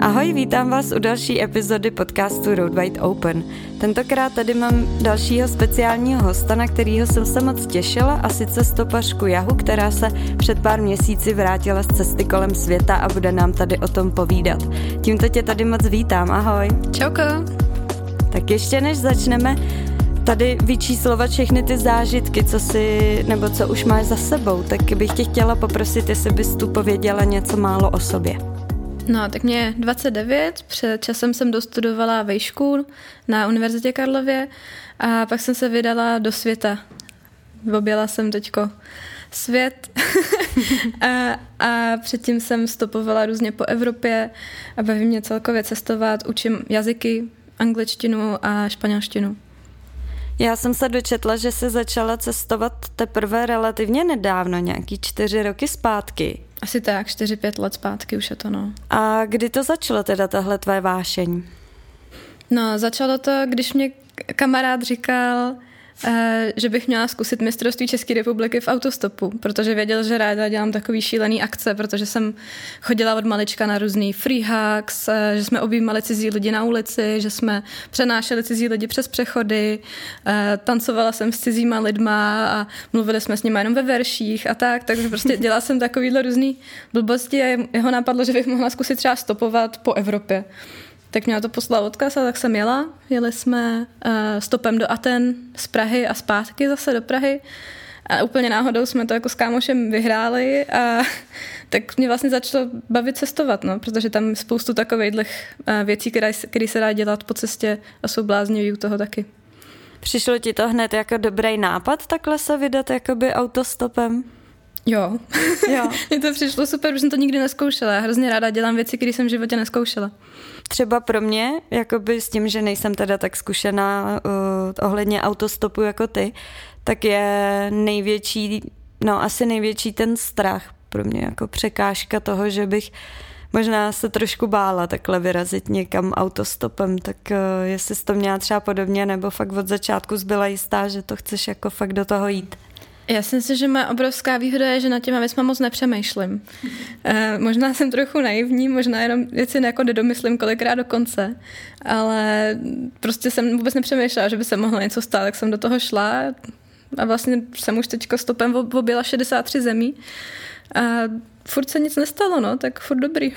Ahoj, vítám vás u další epizody podcastu Road Wide Open. Tentokrát tady mám dalšího speciálního hosta, na kterého jsem se moc těšila, a sice stopařku Jahu, která se před pár měsíci vrátila z cesty kolem světa a bude nám tady o tom povídat. Tímto tě tady moc vítám, ahoj. Čauko. Tak ještě než začneme, tady vyčíslovat všechny ty zážitky, co si, nebo co už máš za sebou, tak bych tě chtěla poprosit, jestli bys tu pověděla něco málo o sobě. No, tak mě 29, před časem jsem dostudovala vejšku na Univerzitě Karlově a pak jsem se vydala do světa. Objela jsem teďko svět a, a předtím jsem stopovala různě po Evropě a baví mě celkově cestovat, učím jazyky, angličtinu a španělštinu. Já jsem se dočetla, že se začala cestovat teprve relativně nedávno, nějaký čtyři roky zpátky. Asi tak, 4-5 let zpátky už je to, no. A kdy to začalo teda tahle tvoje vášeň? No, začalo to, když mě kamarád říkal, že bych měla zkusit mistrovství České republiky v autostopu, protože věděl, že ráda dělám takový šílený akce, protože jsem chodila od malička na různý free hugs, eh, že jsme objímali cizí lidi na ulici, že jsme přenášeli cizí lidi přes přechody, eh, tancovala jsem s cizíma lidma a mluvili jsme s nimi jenom ve verších a tak, takže prostě dělala jsem takovýhle různý blbosti a jeho napadlo, že bych mohla zkusit třeba stopovat po Evropě. Tak mě to poslal odkaz a tak jsem jela. Jeli jsme uh, stopem do Aten z Prahy a zpátky zase do Prahy. A úplně náhodou jsme to jako s kámošem vyhráli a tak mě vlastně začalo bavit cestovat, no, protože tam spoustu takových uh, věcí, které se dá dělat po cestě a jsou bláznivý u toho taky. Přišlo ti to hned jako dobrý nápad takhle se vydat jakoby autostopem? Jo. jo. Mně to přišlo super, protože jsem to nikdy neskoušela. Já hrozně ráda dělám věci, které jsem v životě neskoušela. Třeba pro mě, jakoby s tím, že nejsem teda tak zkušená uh, ohledně autostopu jako ty, tak je největší, no asi největší ten strach pro mě, jako překážka toho, že bych možná se trošku bála takhle vyrazit někam autostopem, tak uh, jestli jsi to měla třeba podobně, nebo fakt od začátku zbyla jistá, že to chceš jako fakt do toho jít. Já si myslím, že má obrovská výhoda je, že na těma věcma moc nepřemýšlím. E, možná jsem trochu naivní, možná jenom věci jako nedomyslím kolikrát do konce, ale prostě jsem vůbec nepřemýšlela, že by se mohlo něco stát, tak jsem do toho šla a vlastně jsem už teďko stopem objela 63 zemí a furt se nic nestalo, no, tak furt dobrý.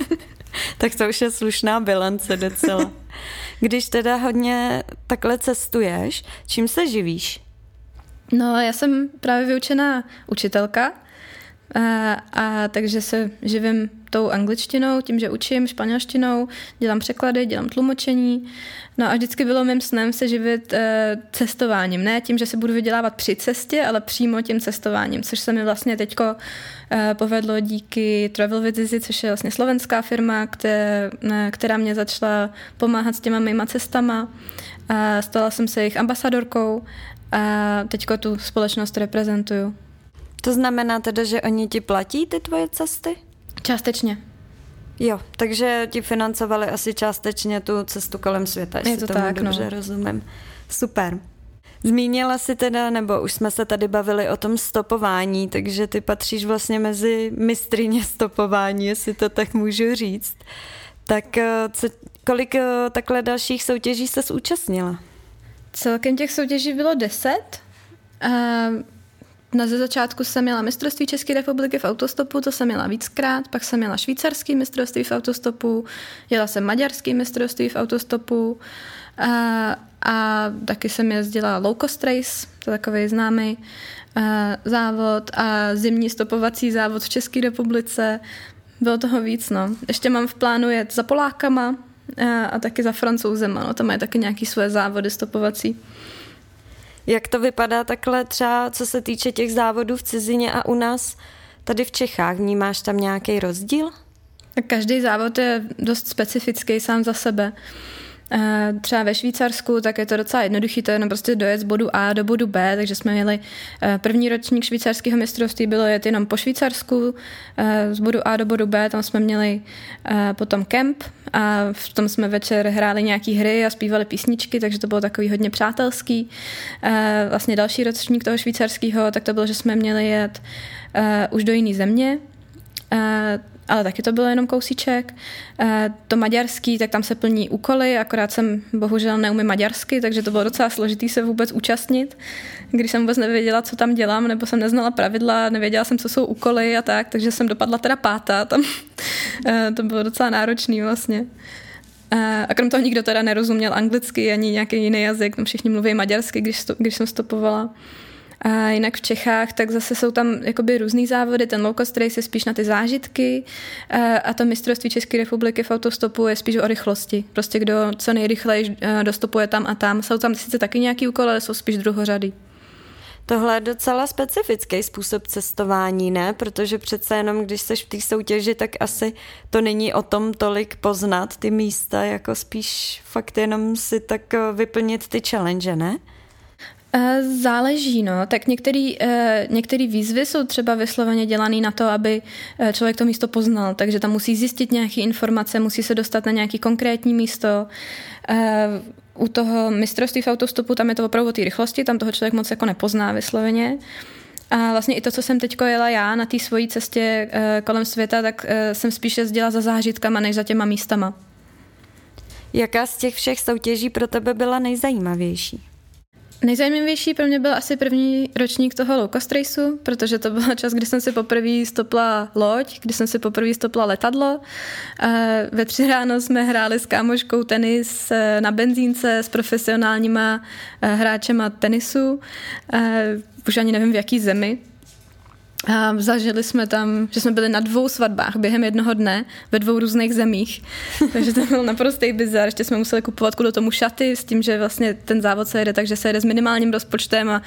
tak to už je slušná bilance docela. Když teda hodně takhle cestuješ, čím se živíš? No, já jsem právě vyučená učitelka, a, a takže se živím tou angličtinou, tím, že učím španělštinou, dělám překlady, dělám tlumočení. No a vždycky bylo mým snem se živit e, cestováním. Ne tím, že se budu vydělávat při cestě, ale přímo tím cestováním, což se mi vlastně teďko e, povedlo díky Travel Vizizi, což je vlastně slovenská firma, které, ne, která mě začala pomáhat s těma mýma cestama. A stala jsem se jejich ambasadorkou a teďko tu společnost reprezentuju. To znamená teda, že oni ti platí ty tvoje cesty? Částečně. Jo, takže ti financovali asi částečně tu cestu kolem světa, jestli Je to tomu tak, dobře no. rozumím. Super. Zmínila si teda, nebo už jsme se tady bavili o tom stopování, takže ty patříš vlastně mezi mistrině stopování, jestli to tak můžu říct. Tak eh, co, kolik eh, takhle dalších soutěží se zúčastnila? Celkem těch soutěží bylo deset. Na ze začátku jsem měla mistrovství České republiky v autostopu, to jsem měla víckrát, pak jsem měla švýcarský mistrovství v autostopu, jela jsem maďarský mistrovství v autostopu a, a taky jsem jezdila low cost race, to je takový známý závod a zimní stopovací závod v České republice. Bylo toho víc, no. Ještě mám v plánu jet za Polákama, a, a taky za francouzema, no, tam mají taky nějaký své závody stopovací. Jak to vypadá takhle třeba, co se týče těch závodů v cizině a u nás tady v Čechách? Vnímáš tam nějaký rozdíl? Každý závod je dost specifický sám za sebe. Eh, třeba ve Švýcarsku, tak je to docela jednoduché, to je jenom prostě dojet z bodu A do bodu B, takže jsme měli eh, první ročník švýcarského mistrovství, bylo jet jenom po Švýcarsku, eh, z bodu A do bodu B, tam jsme měli potom kemp a v tom jsme večer hráli nějaký hry a zpívali písničky, takže to bylo takový hodně přátelský. Vlastně další ročník toho švýcarského, tak to bylo, že jsme měli jet už do jiné země, ale taky to bylo jenom kousíček. Eh, to maďarský, tak tam se plní úkoly, akorát jsem bohužel neumím maďarsky, takže to bylo docela složitý se vůbec účastnit, když jsem vůbec nevěděla, co tam dělám, nebo jsem neznala pravidla, nevěděla jsem, co jsou úkoly a tak, takže jsem dopadla teda pátá tam. Eh, to bylo docela náročný vlastně. A krom toho nikdo teda nerozuměl anglicky ani nějaký jiný jazyk, tam všichni mluví maďarsky, když, sto, když jsem stopovala. A jinak v Čechách, tak zase jsou tam jakoby různý závody, ten low cost race je spíš na ty zážitky a to mistrovství České republiky v autostopu je spíš o rychlosti. Prostě kdo co nejrychleji dostupuje tam a tam. Jsou tam sice taky nějaký úkoly, ale jsou spíš druhořady. Tohle je docela specifický způsob cestování, ne? Protože přece jenom, když jsi v té soutěži, tak asi to není o tom tolik poznat ty místa, jako spíš fakt jenom si tak vyplnit ty challenge, ne? Eh, záleží, no. Tak některý, eh, některý výzvy jsou třeba vysloveně dělaný na to, aby eh, člověk to místo poznal, takže tam musí zjistit nějaké informace, musí se dostat na nějaký konkrétní místo. U toho mistrovství v autostopu tam je to opravdu o té rychlosti, tam toho člověk moc jako nepozná vysloveně. A vlastně i to, co jsem teď jela já na té svojí cestě kolem světa, tak jsem spíše jezdila za zážitkama, než za těma místama. Jaká z těch všech soutěží pro tebe byla nejzajímavější? Nejzajímavější pro mě byl asi první ročník toho low cost raceu, protože to byl čas, kdy jsem si poprvé stopla loď, kdy jsem si poprvé stopla letadlo. Ve tři ráno jsme hráli s kámoškou tenis eh, na benzínce s profesionálníma eh, hráčema tenisu. Už ani nevím v jaký zemi, a zažili jsme tam, že jsme byli na dvou svatbách během jednoho dne ve dvou různých zemích. Takže to byl naprostý bizar. Ještě jsme museli kupovat kvůli tomu šaty s tím, že vlastně ten závod se jede, takže se jede s minimálním rozpočtem a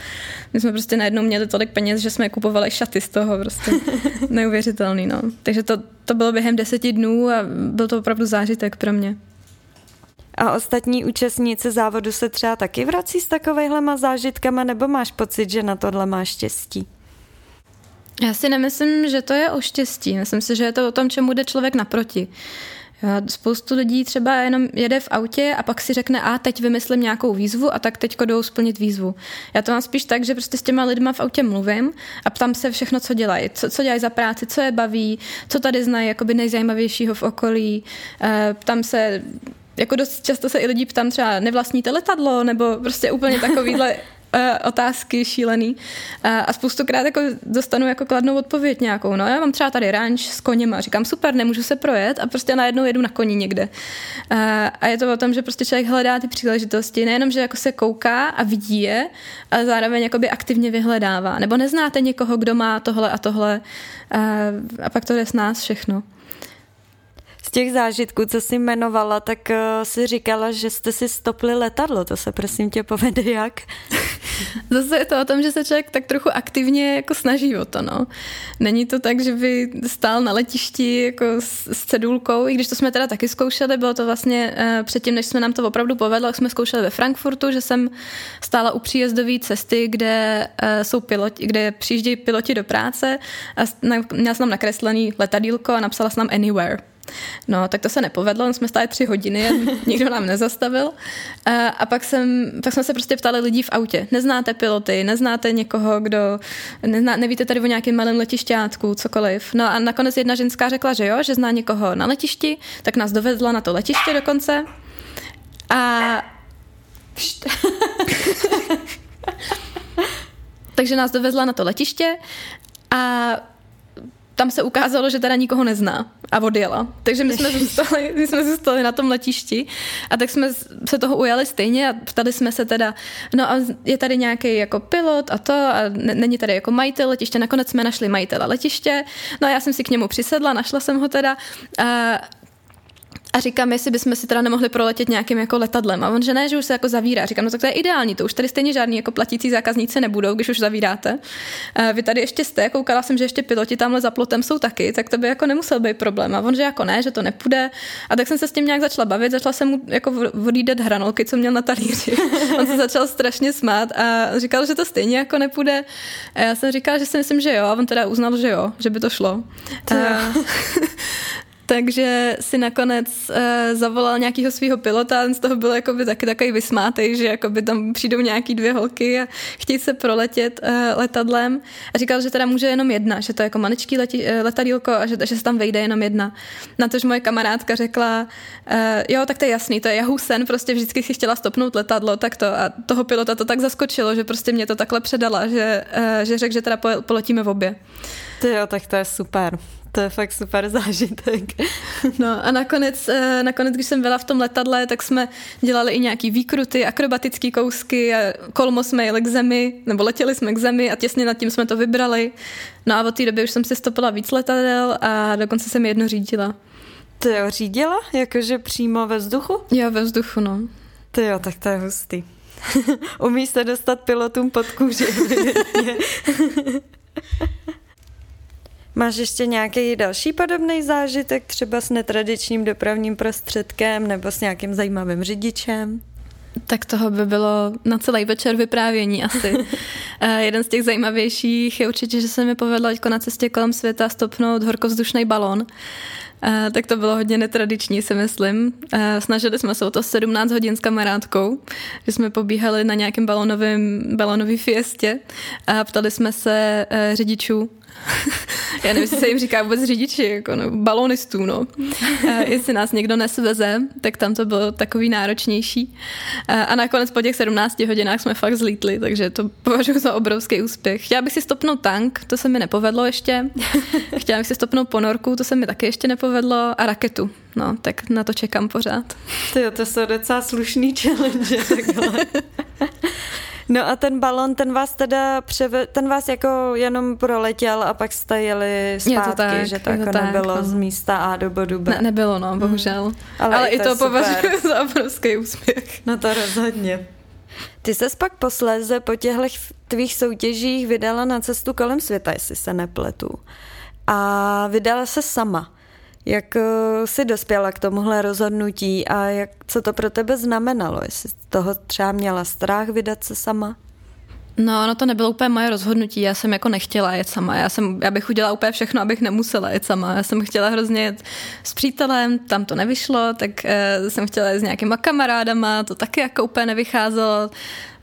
my jsme prostě najednou měli tolik peněz, že jsme kupovali šaty z toho. Prostě neuvěřitelný. No. Takže to, to bylo během deseti dnů a byl to opravdu zážitek pro mě. A ostatní účastníci závodu se třeba taky vrací s takovejhlema zážitkama, nebo máš pocit, že na tohle máš štěstí? Já si nemyslím, že to je o štěstí. Myslím si, že je to o tom, čemu jde člověk naproti. Já, spoustu lidí třeba jenom jede v autě a pak si řekne, a teď vymyslím nějakou výzvu a tak teď jdou splnit výzvu. Já to mám spíš tak, že prostě s těma lidma v autě mluvím a ptám se všechno, co dělají. Co, co dělají za práci, co je baví, co tady znají jakoby nejzajímavějšího v okolí. E, ptám se jako dost často se i lidi ptám třeba, nevlastníte letadlo, nebo prostě úplně takovýhle otázky šílený uh, a spoustukrát jako dostanu jako kladnou odpověď nějakou. No já mám třeba tady ranč s koněma, říkám super, nemůžu se projet a prostě najednou jedu na koni někde. Uh, a je to o tom, že prostě člověk hledá ty příležitosti, nejenom, že jako se kouká a vidí je, ale zároveň jakoby aktivně vyhledává. Nebo neznáte někoho, kdo má tohle a tohle a pak to jde s nás všechno. Těch zážitků, co jsi jmenovala, tak uh, si říkala, že jste si stopli letadlo. To se prosím tě povede jak? Zase je to o tom, že se člověk tak trochu aktivně jako snaží o to, no. Není to tak, že by stál na letišti jako s, s cedulkou, i když to jsme teda taky zkoušeli, bylo to vlastně uh, předtím, než jsme nám to opravdu povedlo, jsme zkoušeli ve Frankfurtu, že jsem stála u příjezdové cesty, kde uh, jsou piloti, kde přijíždějí piloti do práce a na, měla jsem tam nakreslený letadílko a napsala jsem tam Anywhere. No, tak to se nepovedlo, jsme stáli tři hodiny a nikdo nám nezastavil. A, a pak, jsem, pak jsme se prostě ptali lidí v autě. Neznáte piloty, neznáte někoho, kdo, nezná, nevíte tady o nějakém malém letišťátku, cokoliv. No a nakonec jedna ženská řekla, že jo, že zná někoho na letišti, tak nás dovedla na to letiště dokonce. A... Takže nás dovezla na to letiště a tam se ukázalo, že teda nikoho nezná a odjela. Takže my jsme, zůstali, my jsme zůstali na tom letišti a tak jsme se toho ujali stejně a ptali jsme se teda, no a je tady nějaký jako pilot a to a není tady jako majitel letiště. Nakonec jsme našli majitele letiště, no a já jsem si k němu přisedla, našla jsem ho teda a, a říkám, jestli bychom si teda nemohli proletět nějakým jako letadlem. A on, že ne, že už se jako zavírá. Říkám, no tak to je ideální, to už tady stejně žádný jako platící zákazníci nebudou, když už zavíráte. A vy tady ještě jste, koukala jsem, že ještě piloti tamhle za plotem jsou taky, tak to by jako nemusel být problém. A on, že jako ne, že to nepůjde. A tak jsem se s tím nějak začala bavit, začala jsem mu jako vodídat hranolky, co měl na talíři. on se začal strašně smát a říkal, že to stejně jako nepůjde. A já jsem říkala, že si myslím, že jo. A on teda uznal, že jo, že by to šlo. A, takže si nakonec uh, zavolal nějakého svého pilota, ten z toho byl jakoby taky takový vysmátej, že jakoby tam přijdou nějaký dvě holky a chtějí se proletět uh, letadlem a říkal, že teda může jenom jedna, že to je jako maličký leti, uh, letadílko a že, že se tam vejde jenom jedna. Na tož moje kamarádka řekla, uh, jo, tak to je jasný, to je Yahoo sen, prostě vždycky si chtěla stopnout letadlo, tak to a toho pilota to tak zaskočilo, že prostě mě to takhle předala, že, uh, že řekl, že teda poletíme v obě. Ty jo, tak to je super. To je fakt super zážitek. No a nakonec, eh, nakonec, když jsem byla v tom letadle, tak jsme dělali i nějaký výkruty, akrobatické kousky a kolmo jsme jeli k zemi, nebo letěli jsme k zemi a těsně nad tím jsme to vybrali. No a od té doby už jsem si stopila víc letadel a dokonce jsem jedno řídila. Ty jo, řídila? Jakože přímo ve vzduchu? Jo, ve vzduchu, no. Ty jo, tak to je hustý. Umíš se dostat pilotům pod kůži, Máš ještě nějaký další podobný zážitek, třeba s netradičním dopravním prostředkem nebo s nějakým zajímavým řidičem? Tak toho by bylo na celý večer vyprávění asi. Eh, jeden z těch zajímavějších je určitě, že se mi povedlo na cestě kolem světa stopnout horkovzdušný balón. Uh, tak to bylo hodně netradiční, si myslím. Uh, snažili jsme se o to 17 hodin s kamarádkou, že jsme pobíhali na nějakém balonovém, balonový fiestě a ptali jsme se uh, řidičů, já nevím, jestli se jim říká vůbec řidiči, jako no, balonistů, no. jestli nás někdo nesveze, tak tam to bylo takový náročnější. A nakonec po těch 17 hodinách jsme fakt zlítli, takže to považuji za obrovský úspěch. Chtěla bych si stopnout tank, to se mi nepovedlo ještě. Chtěla bych si stopnout ponorku, to se mi taky ještě nepovedlo. A raketu, no, tak na to čekám pořád. Ty to jsou docela slušný challenge, takhle. No a ten balon, ten vás teda převe, ten vás jako jenom proletěl a pak jste jeli zpátky, to tak, že to jako to nebylo tak, no. z místa A do bodu B. Ne, nebylo, no, bohužel. Hmm. Ale, Ale i to, to považuji za obrovský úspěch. No to rozhodně. Ty ses pak posléze po těchto tvých soutěžích vydala na cestu kolem světa, jestli se nepletu. A vydala se sama. Jak eh, jsi dospěla k tomuhle rozhodnutí a jak, co to pro tebe znamenalo? Jestli toho třeba měla strach vydat se sama? No, no to nebylo úplně moje rozhodnutí, já jsem jako nechtěla jet sama, já, jsem, já bych udělala úplně všechno, abych nemusela jet sama, já jsem chtěla hrozně jet s přítelem, tam to nevyšlo, tak uh, jsem chtěla jet s nějakýma kamarádama, to taky jako úplně nevycházelo,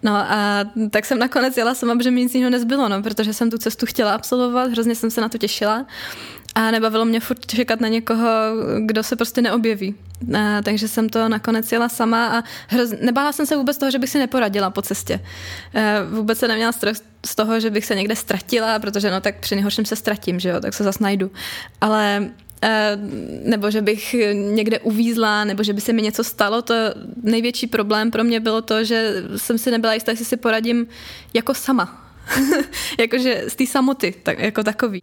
No a tak jsem nakonec jela sama, protože mi nic jiného nezbylo, no, protože jsem tu cestu chtěla absolvovat, hrozně jsem se na to těšila a nebavilo mě furt čekat na někoho, kdo se prostě neobjeví. A, takže jsem to nakonec jela sama a hroz... nebála jsem se vůbec toho, že bych si neporadila po cestě. A, vůbec se neměla strach z toho, že bych se někde ztratila, protože no tak při nejhorším se ztratím, že jo, tak se zas najdu. Ale nebo že bych někde uvízla, nebo že by se mi něco stalo, to největší problém pro mě bylo to, že jsem si nebyla jistá, jestli si poradím jako sama. Jakože z té samoty, tak, jako takový.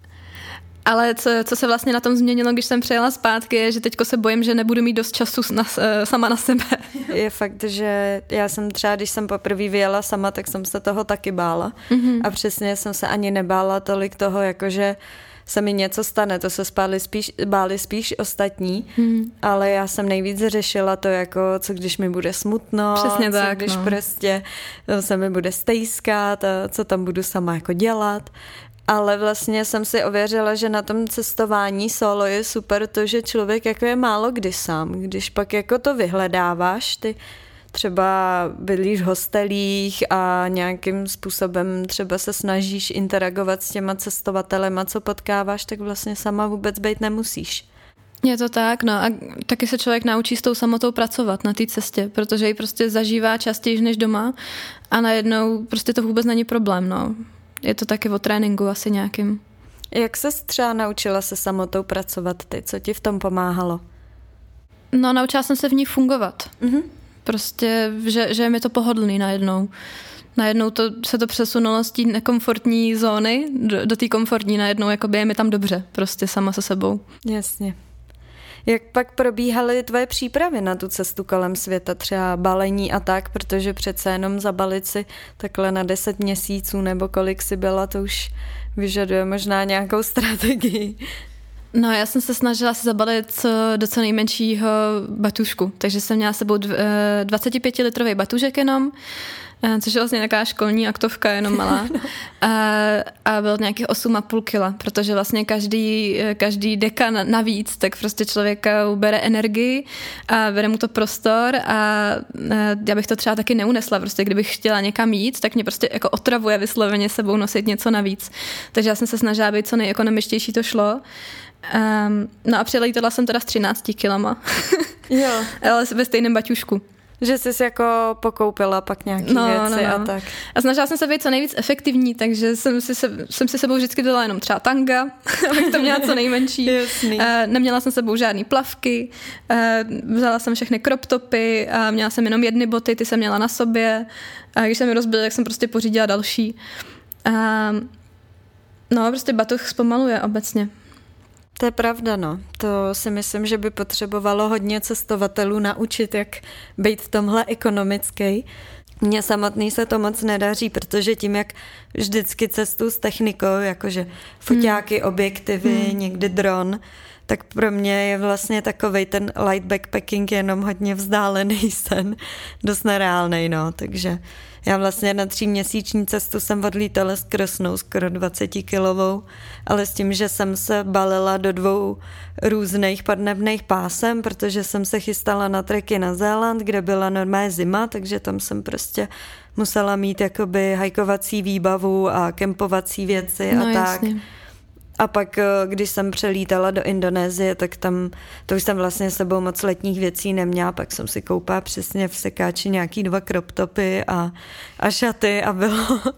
Ale co, co se vlastně na tom změnilo, když jsem přejela zpátky, je, že teďko se bojím, že nebudu mít dost času na, eh, sama na sebe. Je fakt, že já jsem třeba, když jsem poprvé vyjela sama, tak jsem se toho taky bála. Mm-hmm. A přesně jsem se ani nebála tolik toho, jakože se mi něco stane, to se spáli spíš, báli spíš ostatní, hmm. ale já jsem nejvíc řešila to jako, co když mi bude smutno, Přesně co tak, když no. prostě se mi bude stejskat, co tam budu sama jako dělat ale vlastně jsem si ověřila, že na tom cestování solo je super to, že člověk jako je málo kdy sám. Když pak jako to vyhledáváš, ty třeba bydlíš v hostelích a nějakým způsobem třeba se snažíš interagovat s těma cestovatelema, co potkáváš, tak vlastně sama vůbec být nemusíš. Je to tak, no a taky se člověk naučí s tou samotou pracovat na té cestě, protože ji prostě zažívá častěji než doma a najednou prostě to vůbec není problém, no je to taky o tréninku asi nějakým. Jak se třeba naučila se samotou pracovat ty? Co ti v tom pomáhalo? No, naučila jsem se v ní fungovat. Mm-hmm. Prostě, že, že je mi to pohodlný najednou. Najednou to, se to přesunulo z té nekomfortní zóny do, do té komfortní. Najednou jakoby je mi tam dobře, prostě sama se sebou. Jasně. Jak pak probíhaly tvoje přípravy na tu cestu kolem světa, třeba balení a tak, protože přece jenom zabalit si takhle na 10 měsíců nebo kolik si byla, to už vyžaduje možná nějakou strategii. No, já jsem se snažila se zabalit do co nejmenšího batušku, takže jsem měla sebou 25-litrový eh, batužek jenom, což je vlastně nějaká školní aktovka, jenom malá. A, a bylo to nějakých 8,5 kila, protože vlastně každý, každý deka navíc, tak prostě člověka ubere energii a bere mu to prostor a já bych to třeba taky neunesla, prostě kdybych chtěla někam jít, tak mě prostě jako otravuje vysloveně sebou nosit něco navíc. Takže já jsem se snažila být co nejekonomičtější to šlo. Um, no a přelítala jsem teda s 13 kilama. jo. Ale ve stejném baťušku. Že jsi jako pokoupila pak nějaké no, věci no, no. a tak. A snažila jsem se být co nejvíc efektivní, takže jsem si, se, jsem si sebou vždycky dala jenom třeba tanga, abych to měla co nejmenší. Jasný. Uh, neměla jsem sebou žádný plavky, uh, vzala jsem všechny crop topy a měla jsem jenom jedny boty, ty jsem měla na sobě. A když jsem mi rozbila, tak jsem prostě pořídila další. Uh, no, prostě batoh zpomaluje obecně. To je pravda, no. To si myslím, že by potřebovalo hodně cestovatelů naučit, jak být v tomhle ekonomický. Mně samotný se to moc nedaří, protože tím, jak vždycky cestu s technikou, jakože foťáky, hmm. objektivy, hmm. někdy dron, tak pro mě je vlastně takový ten light backpacking jenom hodně vzdálený sen, dost nereálný, no, takže já vlastně na tříměsíční cestu jsem odlítala s krosnou, skoro 20 kilovou, ale s tím, že jsem se balila do dvou různých podnebných pásem, protože jsem se chystala na treky na Zéland, kde byla normální zima, takže tam jsem prostě musela mít jakoby hajkovací výbavu a kempovací věci no, a tak. Jasně. A pak, eh, když jsem přelítala do Indonésie, tak tam, to už jsem vlastně sebou moc letních věcí neměla, pak jsem si koupala přesně v sekáči nějaký dva crop topy a, a šaty a bylo...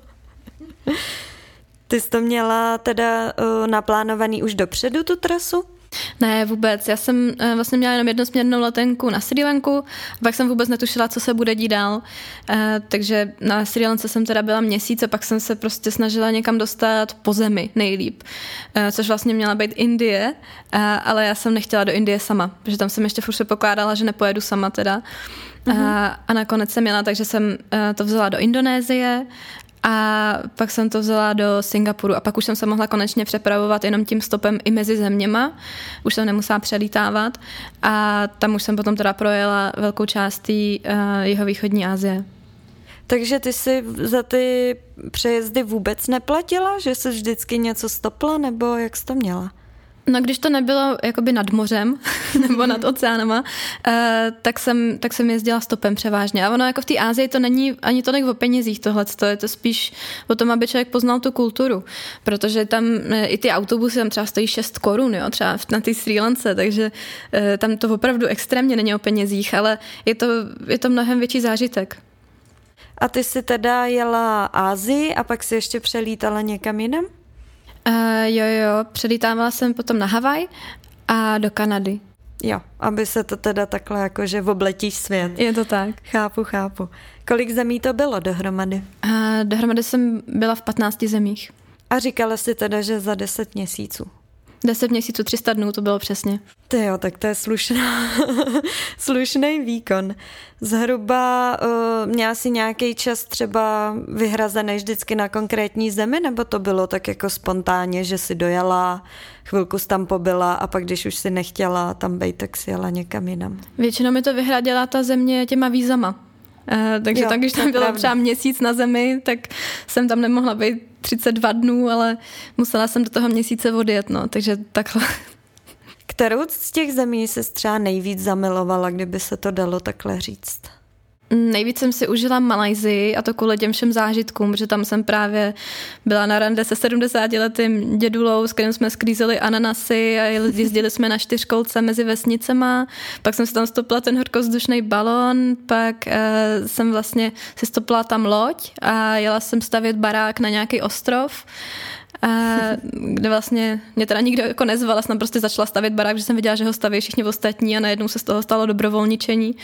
Ty jsi to měla teda uh, naplánovaný už dopředu, tu trasu? Ne, vůbec. Já jsem uh, vlastně měla jenom jednosměrnou letenku na Sri Lanku, pak jsem vůbec netušila, co se bude dít dál. Uh, takže na Sri Lance jsem teda byla měsíc a pak jsem se prostě snažila někam dostat po zemi nejlíp, uh, což vlastně měla být Indie, uh, ale já jsem nechtěla do Indie sama, protože tam jsem ještě furt se pokládala, že nepojedu sama teda. Uh-huh. A, a nakonec jsem jela, takže jsem to vzala do Indonésie a pak jsem to vzala do Singapuru a pak už jsem se mohla konečně přepravovat jenom tím stopem i mezi zeměma. Už jsem nemusela přelítávat a tam už jsem potom teda projela velkou částí uh, jeho východní Asie. Takže ty si za ty přejezdy vůbec neplatila, že jsi vždycky něco stopla, nebo jak jsi to měla? No, když to nebylo jakoby nad mořem nebo nad oceánama, uh, tak, jsem, tak jsem jezdila stopem převážně. A ono jako v té Ázii to není ani tolik o penězích tohle, to je to spíš o tom, aby člověk poznal tu kulturu. Protože tam uh, i ty autobusy tam třeba stojí 6 korun, jo, třeba na té Sri Lance, takže uh, tam to opravdu extrémně není o penězích, ale je to, je to mnohem větší zážitek. A ty jsi teda jela Ázii a pak si ještě přelítala někam jinam? Uh, jo, jo, předlítávala jsem potom na Havaj a do Kanady. Jo, aby se to teda takhle jakože obletíš svět. Je to tak. Chápu, chápu. Kolik zemí to bylo dohromady? Uh, dohromady jsem byla v 15 zemích. A říkala si teda, že za 10 měsíců. 10 měsíců, 300 dnů to bylo přesně. Ty jo, tak to je slušná, slušný výkon. Zhruba uh, měla si nějaký čas třeba vyhrazený vždycky na konkrétní zemi, nebo to bylo tak jako spontánně, že si dojela, chvilku jsi tam pobyla a pak, když už si nechtěla tam být, tak si jela někam jinam? Většinou mi to vyhradila ta země těma vízama. Uh, takže jo, tak, když tam bylo třeba měsíc na zemi, tak jsem tam nemohla být 32 dnů, ale musela jsem do toho měsíce odjet, no, takže takhle. Kterou z těch zemí se třeba nejvíc zamilovala, kdyby se to dalo takhle říct? Nejvíc jsem si užila Malajzii a to kvůli těm všem zážitkům, protože tam jsem právě byla na rande se 70 letým dědulou, s kterým jsme sklízeli ananasy a jezdili jsme na čtyřkolce mezi vesnicema, pak jsem si tam stopla ten horkozdušný balon, pak uh, jsem vlastně si stopla tam loď a jela jsem stavět barák na nějaký ostrov a kde vlastně mě teda nikdo jako nezval, jsem prostě začala stavět barák, že jsem viděla, že ho staví všichni ostatní a najednou se z toho stalo dobrovolničení,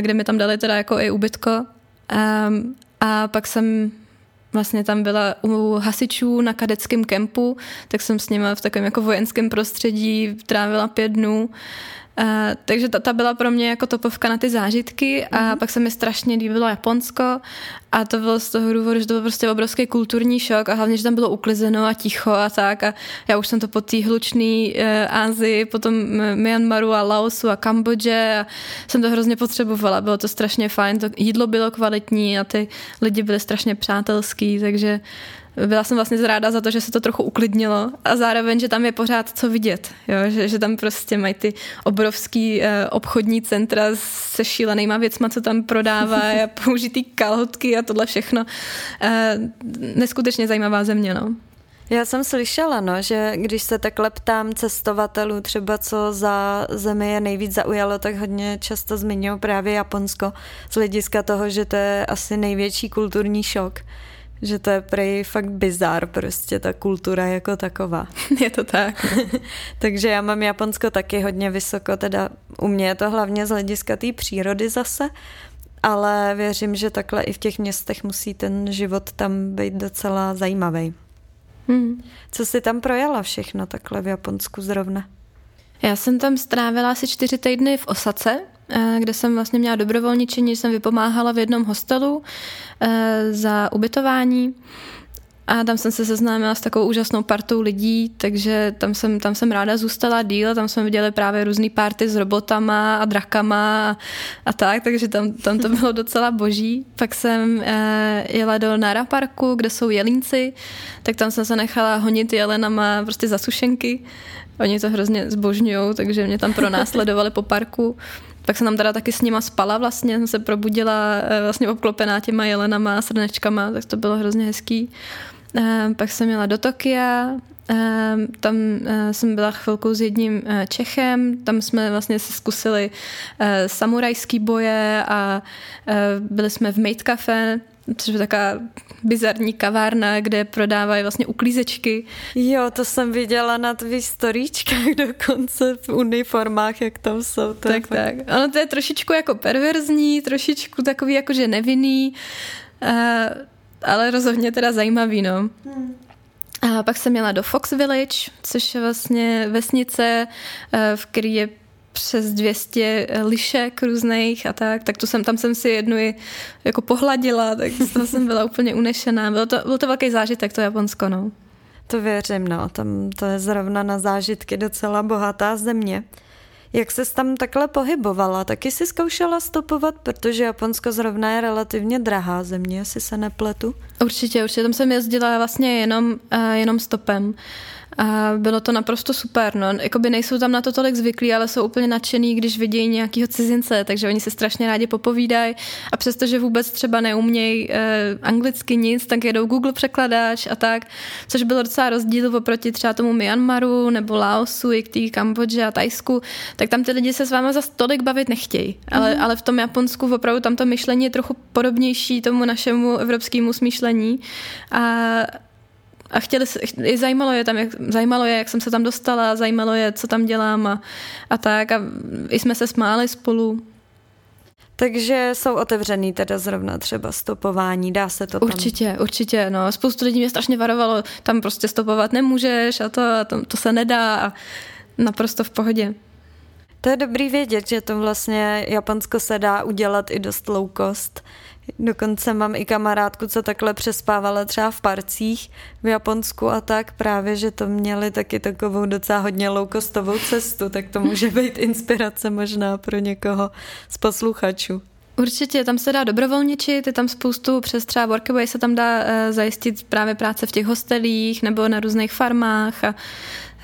kde mi tam dali teda jako i ubytko. A pak jsem vlastně tam byla u hasičů na kadeckém kempu, tak jsem s nimi v takovém jako vojenském prostředí trávila pět dnů. Uh, takže ta, ta byla pro mě jako topovka na ty zážitky a mm-hmm. pak se mi strašně líbilo Japonsko a to bylo z toho důvodu, že to byl prostě obrovský kulturní šok a hlavně, že tam bylo uklizeno a ticho a tak a já už jsem to po té hlučné uh, Ázii, potom Myanmaru a Laosu a Kambodže a jsem to hrozně potřebovala, bylo to strašně fajn, to jídlo bylo kvalitní a ty lidi byli strašně přátelský, takže byla jsem vlastně zráda za to, že se to trochu uklidnilo a zároveň, že tam je pořád co vidět, jo? Že, že tam prostě mají ty obrovský eh, obchodní centra se šílenýma věcma, co tam prodává a použitý kalhotky a tohle všechno. Eh, neskutečně zajímavá země, no. Já jsem slyšela, no, že když se takhle ptám cestovatelů, třeba co za zemi je nejvíc zaujalo, tak hodně často zmiňují právě Japonsko z hlediska toho, že to je asi největší kulturní šok že to je prej fakt bizar prostě ta kultura jako taková. Je to tak. Takže já mám Japonsko taky hodně vysoko, teda u mě je to hlavně z hlediska té přírody zase, ale věřím, že takhle i v těch městech musí ten život tam být docela zajímavý. Hmm. Co jsi tam projela všechno takhle v Japonsku zrovna? Já jsem tam strávila asi čtyři týdny v Osace, kde jsem vlastně měla dobrovolničení, jsem vypomáhala v jednom hostelu eh, za ubytování. A tam jsem se seznámila s takovou úžasnou partou lidí, takže tam jsem, tam jsem ráda zůstala díl, tam jsme viděli právě různé party s robotama a drakama a, a tak, takže tam, tam to bylo docela boží. Pak jsem e, jela do Nara parku, kde jsou jelínci, tak tam jsem se nechala honit jelenama prostě za sušenky. Oni to hrozně zbožňují, takže mě tam pronásledovali po parku. Tak jsem tam teda taky s nima spala vlastně, jsem se probudila eh, vlastně obklopená těma jelenama a srnečkama, tak to bylo hrozně hezký. Eh, pak jsem jela do Tokia, eh, tam jsem byla chvilku s jedním Čechem, tam jsme vlastně si zkusili samurajský boje a byli jsme v Mate Cafe, což je taková bizarní kavárna, kde prodávají vlastně uklízečky. Jo, to jsem viděla na tvých storíčkách dokonce v uniformách, jak tam jsou. To tak, tak. Ono to je trošičku jako perverzní, trošičku takový jakože nevinný, uh, ale rozhodně teda zajímavý, no. Hmm. A pak jsem měla do Fox Village, což je vlastně vesnice, eh, v které je přes 200 lišek různých a tak, tak to jsem, tam jsem si jednu i jako pohladila, tak to jsem byla úplně unešená. Byl to, byl to velký zážitek, to Japonsko, no. To věřím, no. Tam to je zrovna na zážitky docela bohatá země. Jak se tam takhle pohybovala? Taky si zkoušela stopovat, protože Japonsko zrovna je relativně drahá země, jestli se nepletu. Určitě, určitě. Tam jsem jezdila vlastně jenom, uh, jenom stopem. A bylo to naprosto super. No. Jakoby nejsou tam na to tolik zvyklí, ale jsou úplně nadšený, když vidějí nějakého cizince, takže oni se strašně rádi popovídají. A přestože vůbec třeba neumějí eh, anglicky nic, tak jedou Google překladač a tak, což bylo docela rozdíl oproti třeba tomu Myanmaru nebo Laosu, i k té Kambodži a Tajsku, tak tam ty lidi se s váma za tolik bavit nechtějí. Ale, mm. ale v tom Japonsku opravdu tam to myšlení je trochu podobnější tomu našemu evropskému smýšlení. A a chtěli, i zajímalo je tam, jak, zajímalo je, jak jsem se tam dostala, zajímalo je, co tam dělám a, a tak a i jsme se smáli spolu. Takže jsou otevřený teda zrovna třeba stopování, dá se to tam? Určitě, určitě, no. Spoustu lidí mě strašně varovalo, tam prostě stopovat nemůžeš a to, a to, to se nedá a naprosto v pohodě. To je dobrý vědět, že to vlastně Japonsko se dá udělat i dost low cost. Dokonce mám i kamarádku, co takhle přespávala třeba v parcích v Japonsku a tak právě, že to měli taky takovou docela hodně loukostovou cestu, tak to může být inspirace možná pro někoho z posluchačů. Určitě, tam se dá dobrovolničit, je tam spoustu, přes třeba Workaway se tam dá e, zajistit právě práce v těch hostelích nebo na různých farmách a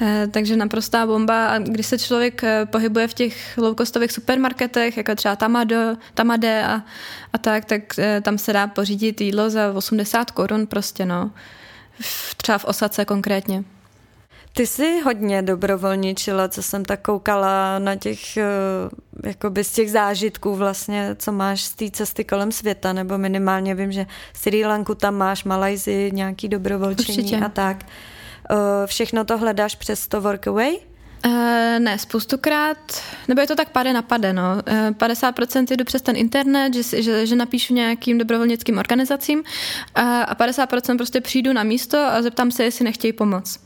Eh, takže naprostá bomba. A když se člověk eh, pohybuje v těch low-costových supermarketech, jako třeba Tamado, Tamade a, a tak, tak tam se dá pořídit jídlo za 80 korun prostě, no. Třeba v Osace konkrétně. Ty jsi hodně dobrovolničila, co jsem tak koukala na těch, jakoby z těch zážitků vlastně, co máš z té cesty kolem světa, nebo minimálně vím, že Sri Lanku tam máš, Malajzi, nějaký dobrovolčení Určitě. a tak. Eh, všechno to hledáš přes to Workaway? Uh, ne, spoustukrát, nebo je to tak pade na pade, no. Uh, eh, 50% jdu přes ten internet, že, že, že napíšu nějakým dobrovolnickým organizacím uh, a 50% prostě přijdu na místo a zeptám se, jestli nechtějí pomoct.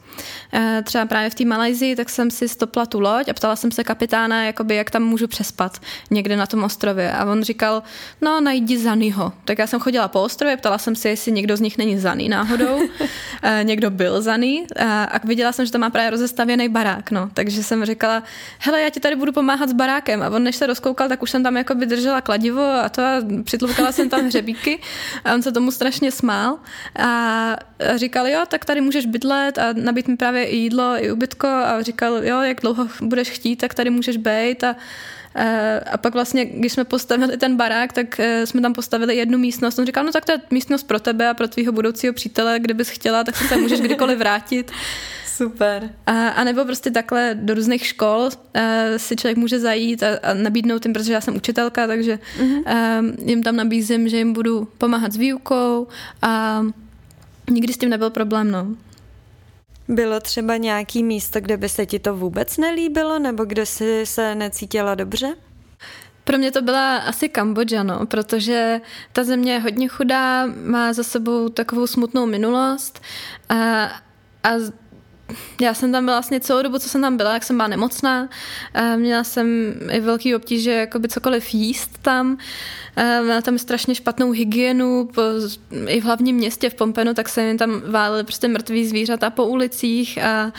Eh, třeba právě v té Malajzii, tak jsem si stopla tu loď a ptala jsem se kapitána, jakoby, jak tam můžu přespat někde na tom ostrově. A on říkal, no najdi Zanyho. Tak já jsem chodila po ostrově, ptala jsem se, jestli někdo z nich není Zany náhodou. Eh, někdo byl Zany a viděla jsem, že tam má právě rozestavěný barák. No. Takže jsem říkala, hele, já ti tady budu pomáhat s barákem. A on než se rozkoukal, tak už jsem tam jako držela kladivo a to a přitloukala jsem tam hřebíky a on se tomu strašně smál a říkal, jo, tak tady můžeš bydlet a nabít mi právě i jídlo, i ubytko a říkal, jo, jak dlouho budeš chtít, tak tady můžeš být a a pak vlastně, když jsme postavili ten barák, tak e, jsme tam postavili jednu místnost. On říkal, no tak to je místnost pro tebe a pro tvýho budoucího přítele, kdybys chtěla, tak se tam můžeš kdykoliv vrátit. Super. A, a nebo prostě takhle do různých škol uh, si člověk může zajít a, a nabídnout jim, protože já jsem učitelka, takže uh-huh. uh, jim tam nabízím, že jim budu pomáhat s výukou a nikdy s tím nebyl problém, no. Bylo třeba nějaký místo, kde by se ti to vůbec nelíbilo, nebo kde jsi se necítila dobře? Pro mě to byla asi Kambodža, no, protože ta země je hodně chudá, má za sebou takovou smutnou minulost a, a já jsem tam byla vlastně celou dobu, co jsem tam byla, jak jsem byla nemocná. Měla jsem i velký obtíže jakoby cokoliv jíst tam. Měla tam strašně špatnou hygienu. Po, I v hlavním městě v Pompenu, tak se mi tam válely prostě mrtví zvířata po ulicích a, a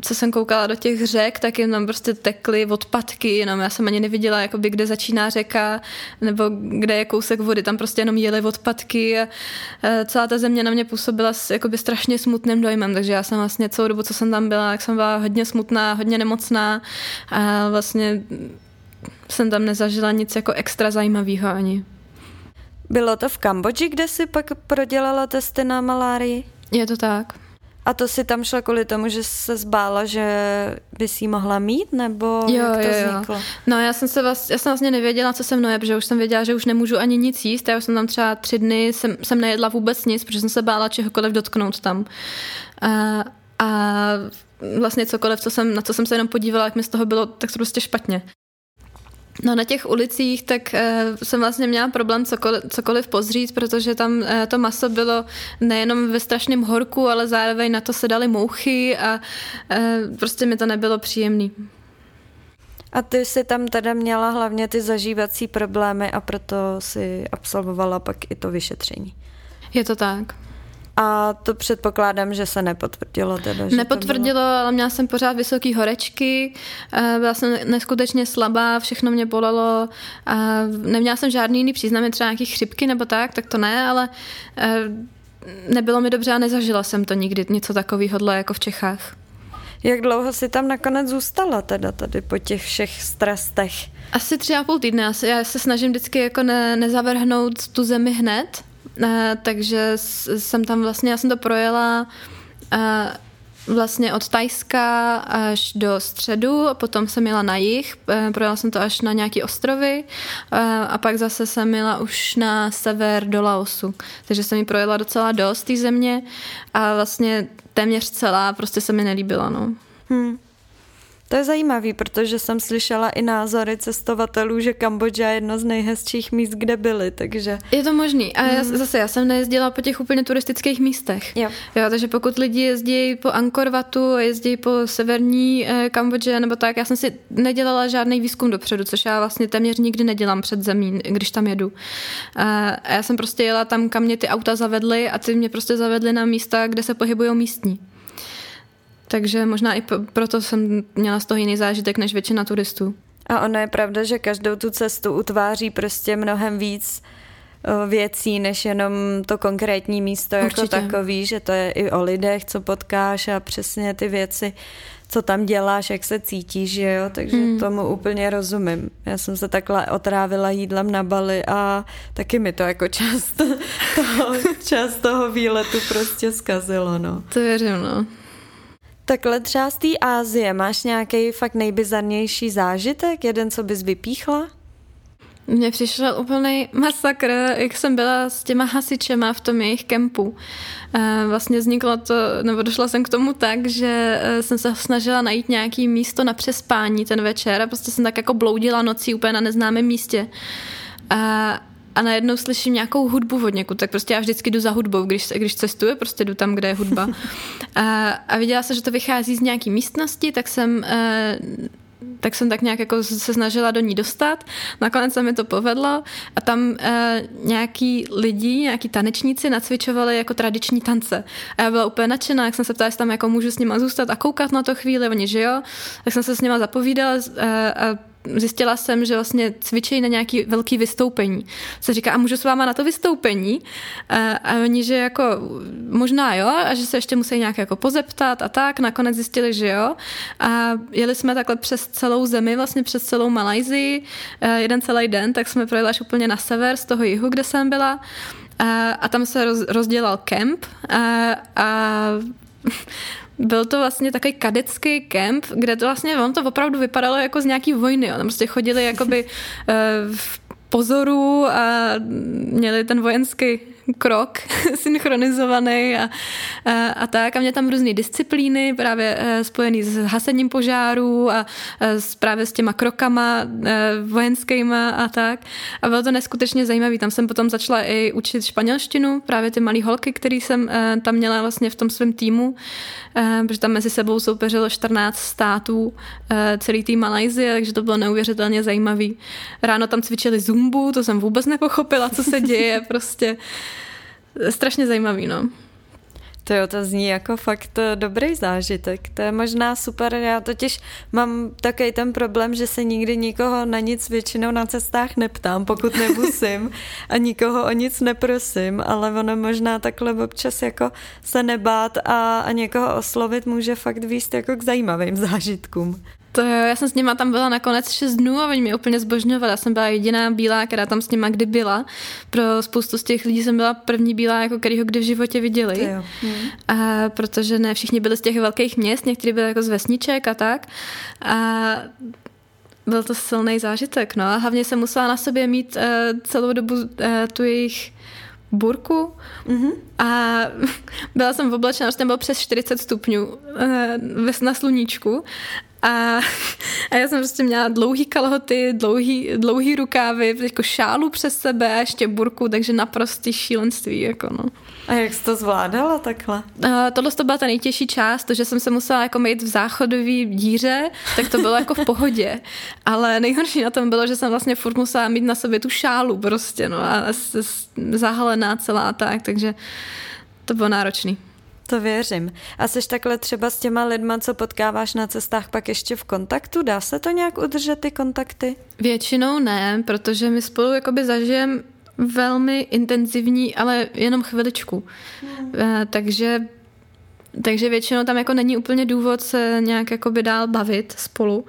co jsem koukala do těch řek, tak jim tam prostě tekly odpadky, jenom já jsem ani neviděla, jakoby, kde začíná řeka nebo kde je kousek vody, tam prostě jenom jeli odpadky a, a celá ta země na mě působila s jakoby strašně smutným dojmem, takže já jsem vlastně celou dobu, co jsem tam byla, jak jsem byla hodně smutná, hodně nemocná a vlastně jsem tam nezažila nic jako extra zajímavého ani. Bylo to v Kambodži, kde jsi pak prodělala testy na malárii? Je to tak. A to si tam šla kvůli tomu, že se zbála, že by si mohla mít, nebo jo, jak to jo, vzniklo? Jo. No já jsem, se vlastně, já jsem vlastně nevěděla, co se mnou je, protože už jsem věděla, že už nemůžu ani nic jíst. Já už jsem tam třeba tři dny, jsem, jsem nejedla vůbec nic, protože jsem se bála čehokoliv dotknout tam. A, a vlastně cokoliv, co jsem, na co jsem se jenom podívala, jak mi z toho bylo, tak to prostě špatně. No na těch ulicích tak uh, jsem vlastně měla problém cokoliv, cokoliv pozřít, protože tam uh, to maso bylo nejenom ve strašném horku, ale zároveň na to se daly mouchy a uh, prostě mi to nebylo příjemný. A ty jsi tam teda měla hlavně ty zažívací problémy a proto si absolvovala pak i to vyšetření. Je to tak. A to předpokládám, že se nepotvrdilo teda. Že Nepotvrdilo, ale měla jsem pořád vysoké horečky, byla jsem neskutečně slabá, všechno mě bolelo. Neměla jsem žádný jiný příznamy, třeba nějaký chřipky nebo tak, tak to ne, ale e, nebylo mi dobře a nezažila jsem to nikdy, něco takového jako v Čechách. Jak dlouho si tam nakonec zůstala teda tady po těch všech stresech? Asi tři a půl týdne. Já se snažím vždycky jako ne, nezavrhnout tu zemi hned, Eh, takže jsem tam vlastně, já jsem to projela eh, vlastně od Tajska až do středu, potom jsem jela na jih, eh, projela jsem to až na nějaký ostrovy a pak zase jsem jela už na sever do Laosu. Takže jsem mi projela docela dost té země a vlastně téměř celá prostě se mi nelíbila. No. Hmm. To je zajímavý, protože jsem slyšela i názory cestovatelů, že Kambodža je jedno z nejhezčích míst, kde byli, takže... Je to možný. A já, mm. zase, já jsem nejezdila po těch úplně turistických místech. Jo. jo takže pokud lidi jezdí po Angkor Watu, jezdí po severní eh, Kambodži nebo tak, já jsem si nedělala žádný výzkum dopředu, což já vlastně téměř nikdy nedělám před zemí, když tam jedu. A já jsem prostě jela tam, kam mě ty auta zavedly a ty mě prostě zavedly na místa, kde se pohybují místní. Takže možná i proto jsem měla z toho jiný zážitek než většina turistů. A ono je pravda, že každou tu cestu utváří prostě mnohem víc věcí, než jenom to konkrétní místo jako Určitě. jako takový, že to je i o lidech, co potkáš a přesně ty věci, co tam děláš, jak se cítíš, že jo, takže hmm. tomu úplně rozumím. Já jsem se takhle otrávila jídlem na Bali a taky mi to jako část toho, část toho výletu prostě zkazilo, no. To věřím, no. Takhle třeba z té Ázie máš nějaký fakt nejbizarnější zážitek? Jeden, co bys vypíchla? Mně přišel úplný masakr, jak jsem byla s těma hasičema v tom jejich kempu. Vlastně vzniklo to, nebo došla jsem k tomu tak, že e, jsem se snažila najít nějaký místo na přespání ten večer a prostě jsem tak jako bloudila nocí úplně na neznámém místě. A a najednou slyším nějakou hudbu od někud, tak prostě já vždycky jdu za hudbou, když, když cestuju, prostě jdu tam, kde je hudba. A, a viděla jsem, že to vychází z nějaký místnosti, tak jsem uh, tak jsem tak nějak jako se snažila do ní dostat. Nakonec se mi to povedlo a tam e, nějaký lidi, nějaký tanečníci nacvičovali jako tradiční tance. A já byla úplně nadšená, jak jsem se ptala, jestli tam jako můžu s nima zůstat a koukat na to chvíli, oni že jo. Tak jsem se s nima zapovídala e, a zjistila jsem, že vlastně cvičí na nějaký velký vystoupení. Se říká, a můžu s váma na to vystoupení? A, a oni, že jako možná jo, a že se ještě musí nějak jako pozeptat a tak. Nakonec zjistili, že jo. A jeli jsme takhle přes celou zemi, vlastně přes celou Malajzii, jeden celý den, tak jsme projeli až úplně na sever z toho jihu, kde jsem byla. A, a tam se roz, rozdělal kemp a, a byl to vlastně takový kadecký kemp, kde to vlastně, on to opravdu vypadalo jako z nějaký vojny. Jo. Tam prostě chodili jakoby uh, v pozoru a měli ten vojenský krok synchronizovaný a, a, a tak. A mě tam různé disciplíny právě e, spojený s hasením požárů a, a s, právě s těma krokama e, vojenskýma a tak. A bylo to neskutečně zajímavé. Tam jsem potom začala i učit španělštinu, právě ty malé holky, které jsem e, tam měla vlastně v tom svém týmu, protože tam mezi sebou soupeřilo 14 států celý tým Malajzie, takže to bylo neuvěřitelně zajímavý. Ráno tam cvičili zumbu, to jsem vůbec nepochopila, co se děje, prostě strašně zajímavý, no. To jo, to zní jako fakt eh, dobrý zážitek. To je možná super. Já totiž mám takový ten problém, že se nikdy nikoho na nic většinou na cestách neptám, pokud nemusím a nikoho o nic neprosím, ale ono možná takhle občas jako se nebát a, a někoho oslovit může fakt výst jako k zajímavým zážitkům. To jo, já jsem s nima tam byla nakonec 6 dnů a oni mě úplně zbožňovali. Já jsem byla jediná bílá, která tam s nima kdy byla. Pro spoustu z těch lidí jsem byla první bílá, jako kterýho kdy v životě viděli. Hmm. A protože ne všichni byli z těch velkých měst, někteří byli jako z vesniček a tak. A byl to silný zážitek, no a hlavně jsem musela na sobě mít uh, celou dobu uh, tu jejich burku mm-hmm. a byla jsem v oblečená, tam bylo přes 40 stupňů uh, na sluníčku a, a já jsem prostě měla dlouhý kalhoty, dlouhý, dlouhý rukávy, jako šálu přes sebe a ještě burku, takže naprostý šílenství. Jako no. A jak jsi to zvládala takhle? Uh, tohle to byla ta nejtěžší část, to, že jsem se musela jako mít v záchodové díře, tak to bylo jako v pohodě. Ale nejhorší na tom bylo, že jsem vlastně furt musela mít na sobě tu šálu prostě, no a zahalená celá tak, takže to bylo náročný. To věřím. A jsi takhle třeba s těma lidma, co potkáváš na cestách, pak ještě v kontaktu? Dá se to nějak udržet, ty kontakty? Většinou ne, protože my spolu jakoby zažijeme velmi intenzivní, ale jenom chviličku. Hmm. Eh, takže takže většinou tam jako není úplně důvod se nějak jakoby dál bavit spolu.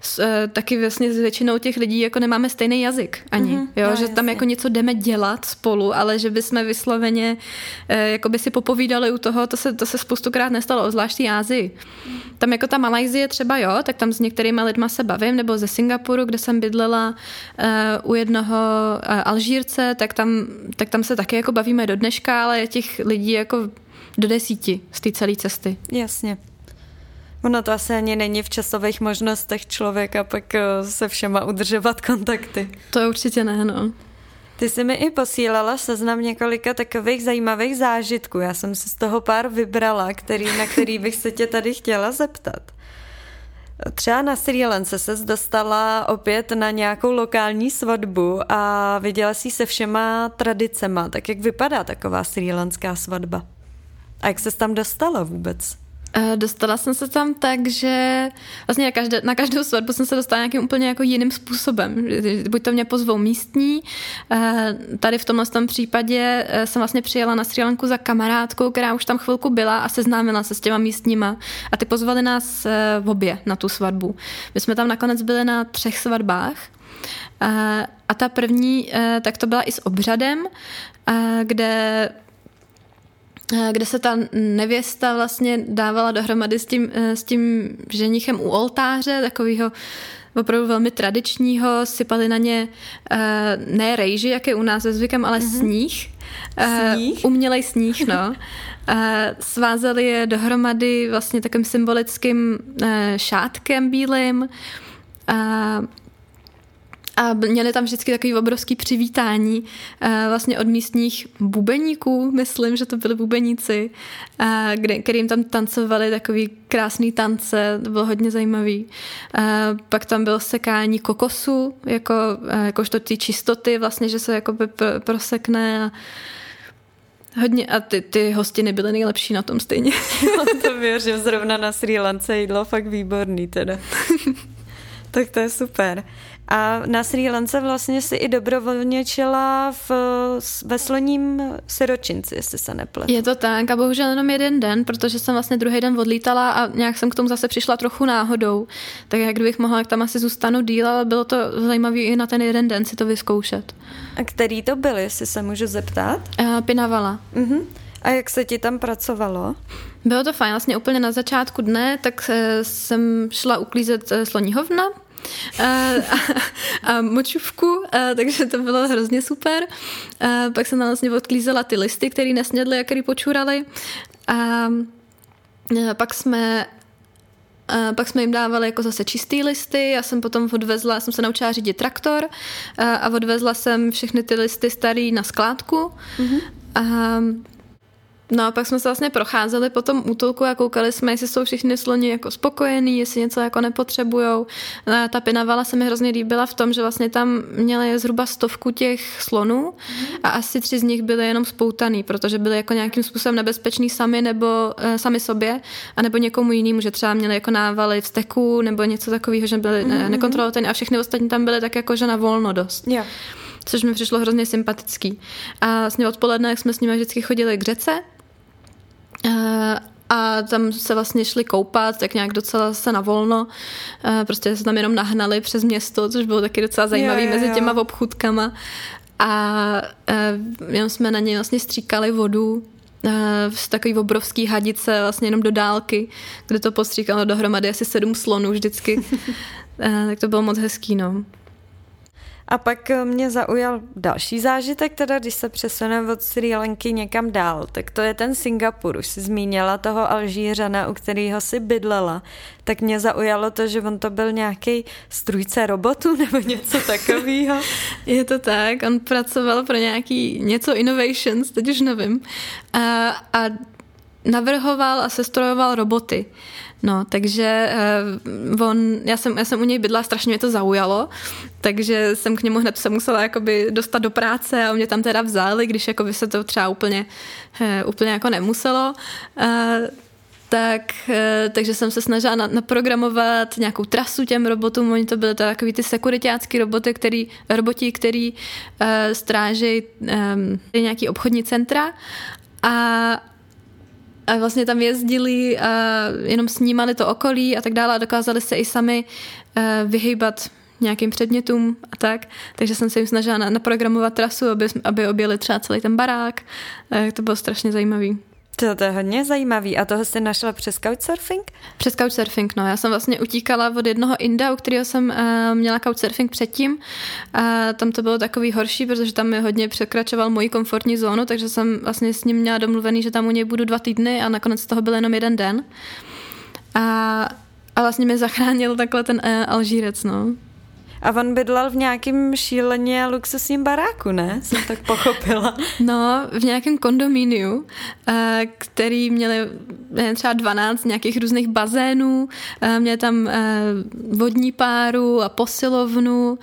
S, e, taky vlastně s většinou těch lidí jako nemáme stejný jazyk ani. Mm-hmm, jo, jo, že jasně. tam jako něco jdeme dělat spolu, ale že bychom vysloveně e, jakoby si popovídali u toho, to se, to se spoustukrát nestalo, zvlášť v Ázii. Tam jako ta Malajzie třeba jo, tak tam s některými lidma se bavím, nebo ze Singapuru, kde jsem bydlela e, u jednoho e, Alžírce, tak tam, tak tam se taky jako bavíme do dneška, ale těch lidí jako do desíti z té celé cesty. Jasně. Ono to asi ani není v časových možnostech člověka pak eh, se všema udržovat kontakty. To určitě ne, no. Ty jsi mi i posílala seznam několika takových zajímavých zážitků. Já jsem si z toho pár vybrala, který, na který bych se tě tady chtěla zeptat. Třeba na Sri Lance se dostala opět na nějakou lokální svatbu a viděla jsi se všema tradicema. Tak jak vypadá taková sri lanská svatba? A jak se tam dostala vůbec? Eh, dostala jsem se tam tak, že vlastně na, každé, na každou svatbu jsem se dostala nějakým úplně jako jiným způsobem. Buď to mě pozvou místní, eh, tady v tomhle tom případě eh, jsem vlastně přijela na Sri Lanku za kamarádkou, která už tam chvilku byla a seznámila se s těma místníma a ty pozvali nás v obě na tu svatbu. My jsme tam nakonec byli na třech svatbách a ta první, tak to byla i s obřadem, kde kde se ta nevěsta vlastně dávala dohromady s tím, eh, s tím ženichem u oltáře, takového opravdu velmi tradičního, sypali na ně eh, ne rejži, jak je u nás ve zvykem, ale mm-hmm. sníh. Sníh? Umělej sníh, no. Svázali je dohromady vlastně takovým symbolickým šátkem bílým a měli tam vždycky takový obrovský přivítání eh, vlastně od místních bubeníků, myslím, že to byly bubeníci, eh, kde, kterým tam tancovali takový krásný tance, to bylo hodně zajímavý. Eh, pak tam bylo sekání kokosu, jako, jakožto ty čistoty, vlastně, že se jakoby prosekne a Hodně a ty, ty hostiny byly nejlepší na tom stejně. To věřím, zrovna na Sri Lance jídlo fakt výborný teda. tak to je super. A na Sri Lance vlastně si i dobrovolně čela v, ve sloním siročinci, jestli se nepletu. Je to tak a bohužel jenom jeden den, protože jsem vlastně druhý den odlítala a nějak jsem k tomu zase přišla trochu náhodou. Tak jak kdybych mohla, jak tam asi zůstanu díl, ale bylo to zajímavé i na ten jeden den si to vyzkoušet. A který to byl, jestli se můžu zeptat? Uh, Pinavala. Uh-huh. A jak se ti tam pracovalo? Bylo to fajn, vlastně úplně na začátku dne, tak eh, jsem šla uklízet eh, sloní hovna, a, a močuvku, a, takže to bylo hrozně super. A pak jsem tam vlastně odklízela ty listy, které nesnědly a které počurali. A, a pak jsme a pak jsme jim dávali jako zase čistý listy, já jsem potom odvezla, jsem se naučila řídit traktor a, a odvezla jsem všechny ty listy starý na skládku. Mm-hmm. A No a pak jsme se vlastně procházeli po tom útulku a koukali jsme, jestli jsou všichni sloni jako spokojení, jestli něco jako nepotřebujou. A ta pinavala se mi hrozně líbila v tom, že vlastně tam měli zhruba stovku těch slonů a asi tři z nich byly jenom spoutaný, protože byly jako nějakým způsobem nebezpeční sami nebo e, sami sobě, a nebo někomu jinému, že třeba měli jako návaly vzteku nebo něco takového, že byly mm-hmm. nekontrolovatelné a všechny ostatní tam byly tak jako, že na volno dost. Yeah což mi přišlo hrozně sympatický. A vlastně odpoledne, jak jsme s nimi vždycky chodili k řece, Eh, a tam se vlastně šli koupat, tak nějak docela se na volno. Eh, prostě se tam jenom nahnali přes město, což bylo taky docela zajímavé mezi těma obchůdkama. A eh, jenom jsme na něj vlastně stříkali vodu v takový obrovský hadice vlastně jenom do dálky, kde to postříkalo dohromady asi sedm slonů vždycky. tak to bylo moc hezký, no. A pak eh, mě zaujal další zážitek, teda když se přesuneme od Sri Lanky někam dál, tak to je ten Singapur. Už jsi zmínila toho Alžířana, u kterého si bydlela. Tak mě zaujalo to, že on to byl nějaký strujce robotu nebo něco takového. je to tak, on pracoval pro nějaký něco innovations, teď už nevím. A, a navrhoval a sestrojoval roboty. No, takže uh, on, já jsem, já jsem u něj bydla, strašně mě to zaujalo, takže jsem k němu hned se musela jakoby dostat do práce a mě tam teda vzali, když jakoby se to třeba úplně, uh, úplně jako nemuselo. Uh, tak, takže jsem se snažila naprogramovat nějakou trasu těm robotům. Oni to byly to takový ty sekuritácký roboty, který, roboti, který uh, stráží um, nějaký obchodní centra a a vlastně tam jezdili a jenom snímali to okolí a tak dále a dokázali se i sami eh, vyhýbat nějakým předmětům a tak. Takže jsem se jim snažila naprogramovat trasu, aby, aby objeli třeba celý ten barák. Eh, to bylo strašně zajímavý. To, to je hodně zajímavý. A toho jste našla přes Couchsurfing? Přes Couchsurfing, no. Já jsem vlastně utíkala od jednoho Inda, u kterého jsem uh, měla Couchsurfing předtím. A tam to bylo takový horší, protože tam mi hodně překračoval moji komfortní zónu, takže jsem vlastně s ním měla domluvený, že tam u něj budu dva týdny a nakonec toho byl jenom jeden den. A, a vlastně mě zachránil takhle ten uh, Alžírec, no. A on bydlel v nějakém šíleně luxusním baráku, ne? Jsem tak pochopila. No, v nějakém kondomíniu, eh, který měli třeba 12 nějakých různých bazénů, eh, měli tam eh, vodní páru a posilovnu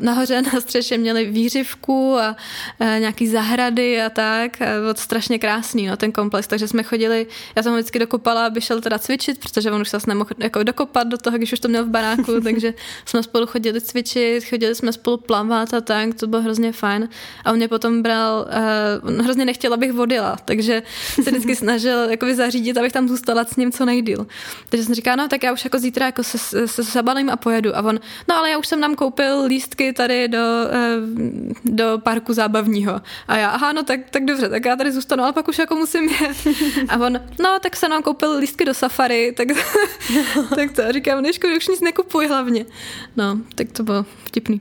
nahoře na střeše měli výřivku a, a nějaký zahrady a tak. A bylo to strašně krásný, no, ten komplex. Takže jsme chodili, já jsem ho vždycky dokopala, aby šel teda cvičit, protože on už se nemohl jako dokopat do toho, když už to měl v baráku, takže jsme spolu chodili cvičit, chodili jsme spolu plavat a tak, to bylo hrozně fajn. A on mě potom bral, uh, on hrozně nechtěl, abych vodila, takže se vždycky snažil jakoby zařídit, abych tam zůstala s ním co nejdíl. Takže jsem říkala, no tak já už jako zítra jako se, se, se zabalím a pojedu. A on, no ale já už jsem nám koupil koupil lístky tady do, eh, do parku zábavního. A já, aha, no tak, tak dobře, tak já tady zůstanu, ale pak už jako musím jet. A on, no tak se nám koupil lístky do safari, tak, tak to říkám, Neško, už nic nekupuj hlavně. No, tak to bylo vtipný.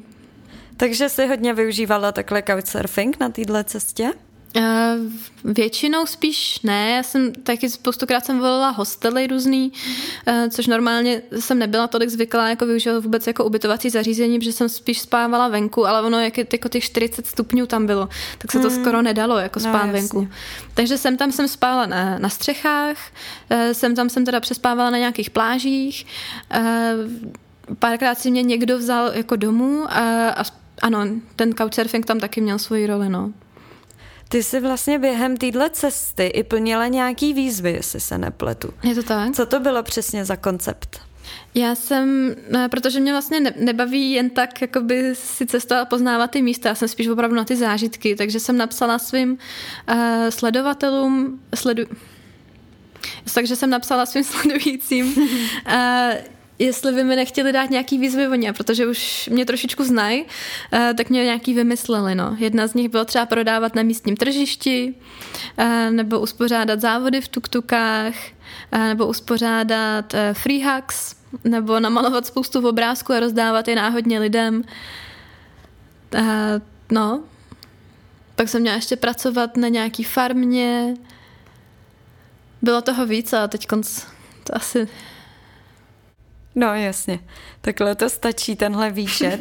Takže jsi hodně využívala takhle couchsurfing na této cestě? Uh, většinou spíš ne, já jsem taky spoustukrát jsem volila hostely různý, uh, což normálně jsem nebyla tolik zvyklá jako využívat vůbec jako ubytovací zařízení, protože jsem spíš spávala venku, ale ono jak jako těch 40 stupňů tam bylo, tak se to hmm. skoro nedalo jako no, spát no, venku. Takže jsem tam jsem spávala na, na střechách, jsem tam jsem teda přespávala na nějakých plážích, párkrát si mě někdo vzal jako domů a, a ano, ten couchsurfing tam taky měl svoji roli, no. Ty jsi vlastně během téhle cesty i plnila nějaký výzvy, jestli se nepletu. Je to tak? Co to bylo přesně za koncept? Já jsem, protože mě vlastně nebaví jen tak jakoby si cestovat a poznávat ty místa, já jsem spíš opravdu na ty zážitky, takže jsem napsala svým uh, sledovatelům, sledu... takže jsem napsala svým sledujícím, uh, jestli by mi nechtěli dát nějaký výzvy oni, protože už mě trošičku znají, eh, tak mě nějaký vymysleli. No. Jedna z nich bylo třeba prodávat na místním tržišti, eh, nebo uspořádat závody v tuktukách, eh, nebo uspořádat free hugs, nebo namalovat spoustu obrázků a rozdávat je náhodně lidem. No, pak jsem měla ještě pracovat na nějaký farmě. Bylo toho víc a teď to asi No jasně, takhle to stačí, tenhle výšet.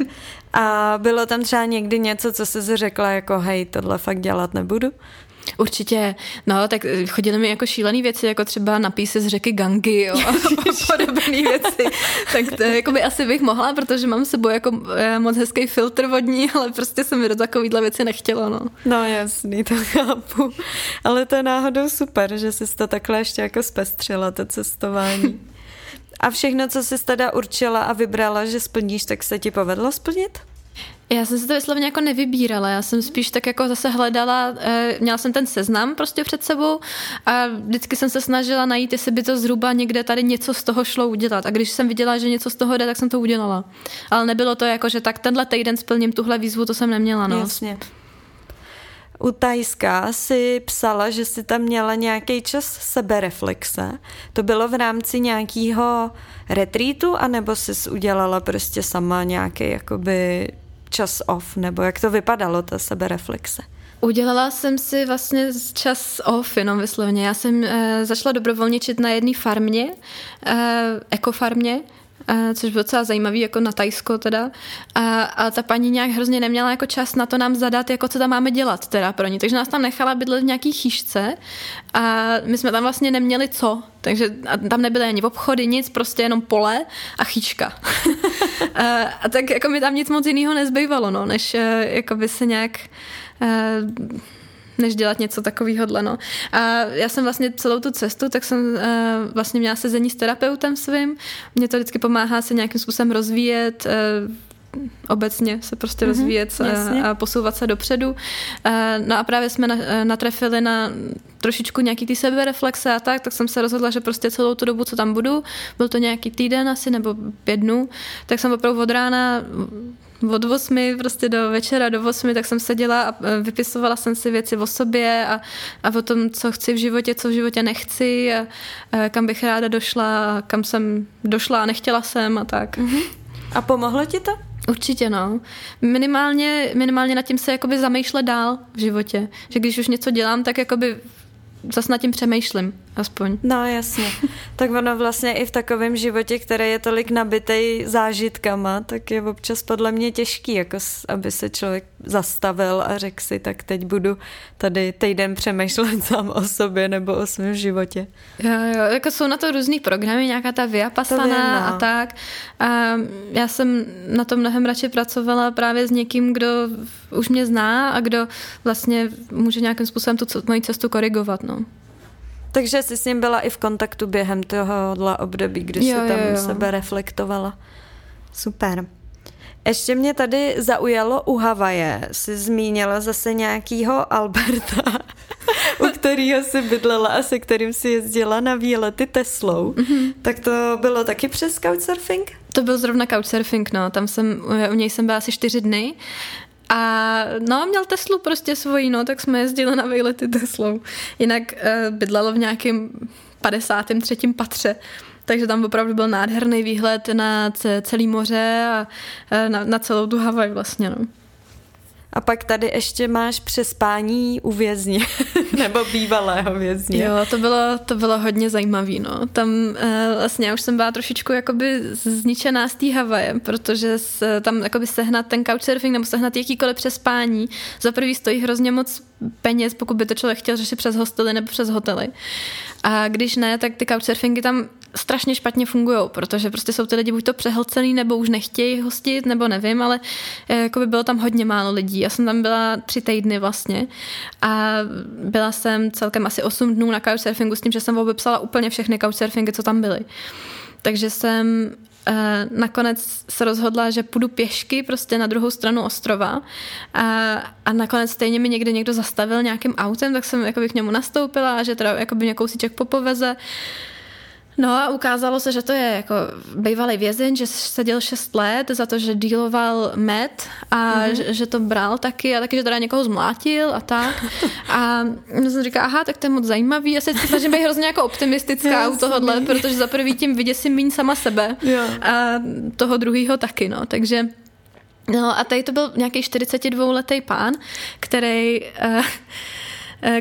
A bylo tam třeba někdy něco, co jsi řekla jako hej, tohle fakt dělat nebudu? Určitě, no, tak chodily mi jako šílené věci, jako třeba napísy z řeky Gangy, jo, a podobné věci. tak to jako by asi bych mohla, protože mám s sebou jako eh, moc hezký filtr vodní, ale prostě se mi do takovýhle věci nechtělo, no. No jasný, to chápu. Ale to je náhodou super, že jsi to takhle ještě jako zpestřila, to cestování. A všechno, co jsi teda určila a vybrala, že splníš, tak se ti povedlo splnit? Já jsem si to vyslovně jako nevybírala, já jsem spíš tak jako zase hledala, eh, měla jsem ten seznam prostě před sebou a vždycky jsem se snažila najít, jestli by to zhruba někde tady něco z toho šlo udělat. A když jsem viděla, že něco z toho jde, tak jsem to udělala. Ale nebylo to jako, že tak tenhle týden splním tuhle výzvu, to jsem neměla. No. Jasně. U Tajska si psala, že si tam měla nějaký čas sebereflexe. To bylo v rámci nějakého retreatu, anebo jsi udělala prostě sama nějaký jakoby čas off, nebo jak to vypadalo, ta sebereflexe? Udělala jsem si vlastně čas off, jenom vyslovně. Já jsem e, začala dobrovolničit na jedné farmě, e, ekofarmě, což bylo docela zajímavý, jako na Tajsko teda. A, a ta paní nějak hrozně neměla jako čas na to nám zadat, jako co tam máme dělat teda pro ní. Takže nás tam nechala bydlet v nějaký chýšce a my jsme tam vlastně neměli co. Takže tam nebyly ani obchody, nic, prostě jenom pole a chýška. a, a tak jako mi tam nic moc jiného nezbývalo, no, než e, jako by se nějak uh, než dělat něco takového. No. A já jsem vlastně celou tu cestu, tak jsem uh, vlastně měla sezení s terapeutem svým. Mě to vždycky pomáhá se nějakým způsobem rozvíjet, uh, obecně se prostě mm-hmm, rozvíjet a, a posouvat se dopředu. No a právě jsme natrefili na trošičku nějaký ty sebereflexe a tak, tak jsem se rozhodla, že prostě celou tu dobu, co tam budu, byl to nějaký týden asi nebo pět dnů, tak jsem opravdu od rána od 8 prostě do večera do 8, tak jsem seděla a e, vypisovala jsem si věci o sobě a, a o tom, co chci v životě, co v životě nechci a, a kam bych ráda došla, kam jsem došla a nechtěla jsem a tak. Mm-hmm. A pomohlo ti to? Určitě, no. Minimálně, minimálně nad tím se jakoby zamýšlet dál v životě. Že když už něco dělám, tak jakoby zase nad tím přemýšlím, aspoň. No jasně. tak ono vlastně i v takovém životě, který je tolik nabitej zážitkama, tak je občas podle mě těžký, jako aby se člověk zastavil a řekl si, tak teď budu tady týden přemýšlet sám o sobě nebo o svém životě. Jo, jo, jako jsou na to různý programy, nějaká ta Viapasana no. a tak. A já jsem na to mnohem radši pracovala právě s někým, kdo už mě zná a kdo vlastně může nějakým způsobem tu moji cestu korigovat, no. Takže jsi s ním byla i v kontaktu během tohohle období, kdy jo, jsi tam jo, jo. sebe reflektovala. Super. Ještě mě tady zaujalo u Havaje. Jsi zmínila zase nějakýho Alberta, u kterého si bydlela a se kterým si jezdila na výlety Teslou. Mm-hmm. Tak to bylo taky přes Couchsurfing? To byl zrovna Couchsurfing, no. Tam jsem, u něj jsem byla asi čtyři dny a no, měl Teslu prostě svoji, no, tak jsme jezdili na výlety Teslou. Jinak uh, bydlelo v nějakém 53. patře, takže tam opravdu byl nádherný výhled na celý moře a uh, na, na celou tu Havaj vlastně, no. A pak tady ještě máš přespání u vězně, nebo bývalého vězně. Jo, to bylo, to bylo hodně zajímavé. No. Tam uh, vlastně já už jsem byla trošičku jakoby zničená z té Havaje, protože s, tam jakoby sehnat ten couchsurfing nebo sehnat jakýkoliv přespání za prvý stojí hrozně moc peněz, pokud by to člověk chtěl řešit přes hostely nebo přes hotely. A když ne, tak ty couchsurfingy tam strašně špatně fungují, protože prostě jsou ty lidi buď to přehlcený, nebo už nechtějí hostit, nebo nevím, ale eh, jako by bylo tam hodně málo lidí. Já jsem tam byla tři týdny vlastně a byla jsem celkem asi 8 dnů na couchsurfingu s tím, že jsem obepsala úplně všechny couchsurfingy, co tam byly. Takže jsem Uh, nakonec se rozhodla, že půjdu pěšky prostě na druhou stranu ostrova a, a nakonec stejně mi někde někdo zastavil nějakým autem, tak jsem jakoby k němu nastoupila a že teda jakoby mě kousíček popoveze. No a ukázalo se, že to je jako bývalý vězeň, že seděl 6 let za to, že díloval med a mm-hmm. že, že to bral taky a taky, že teda někoho zmlátil a tak. A jsem říká, aha, tak to je moc zajímavý. Já se snažím být hrozně jako optimistická u tohohle, protože za prvý tím vyděsím méně sama sebe a toho druhého taky, no. Takže No a tady to byl nějaký 42-letý pán, který, uh,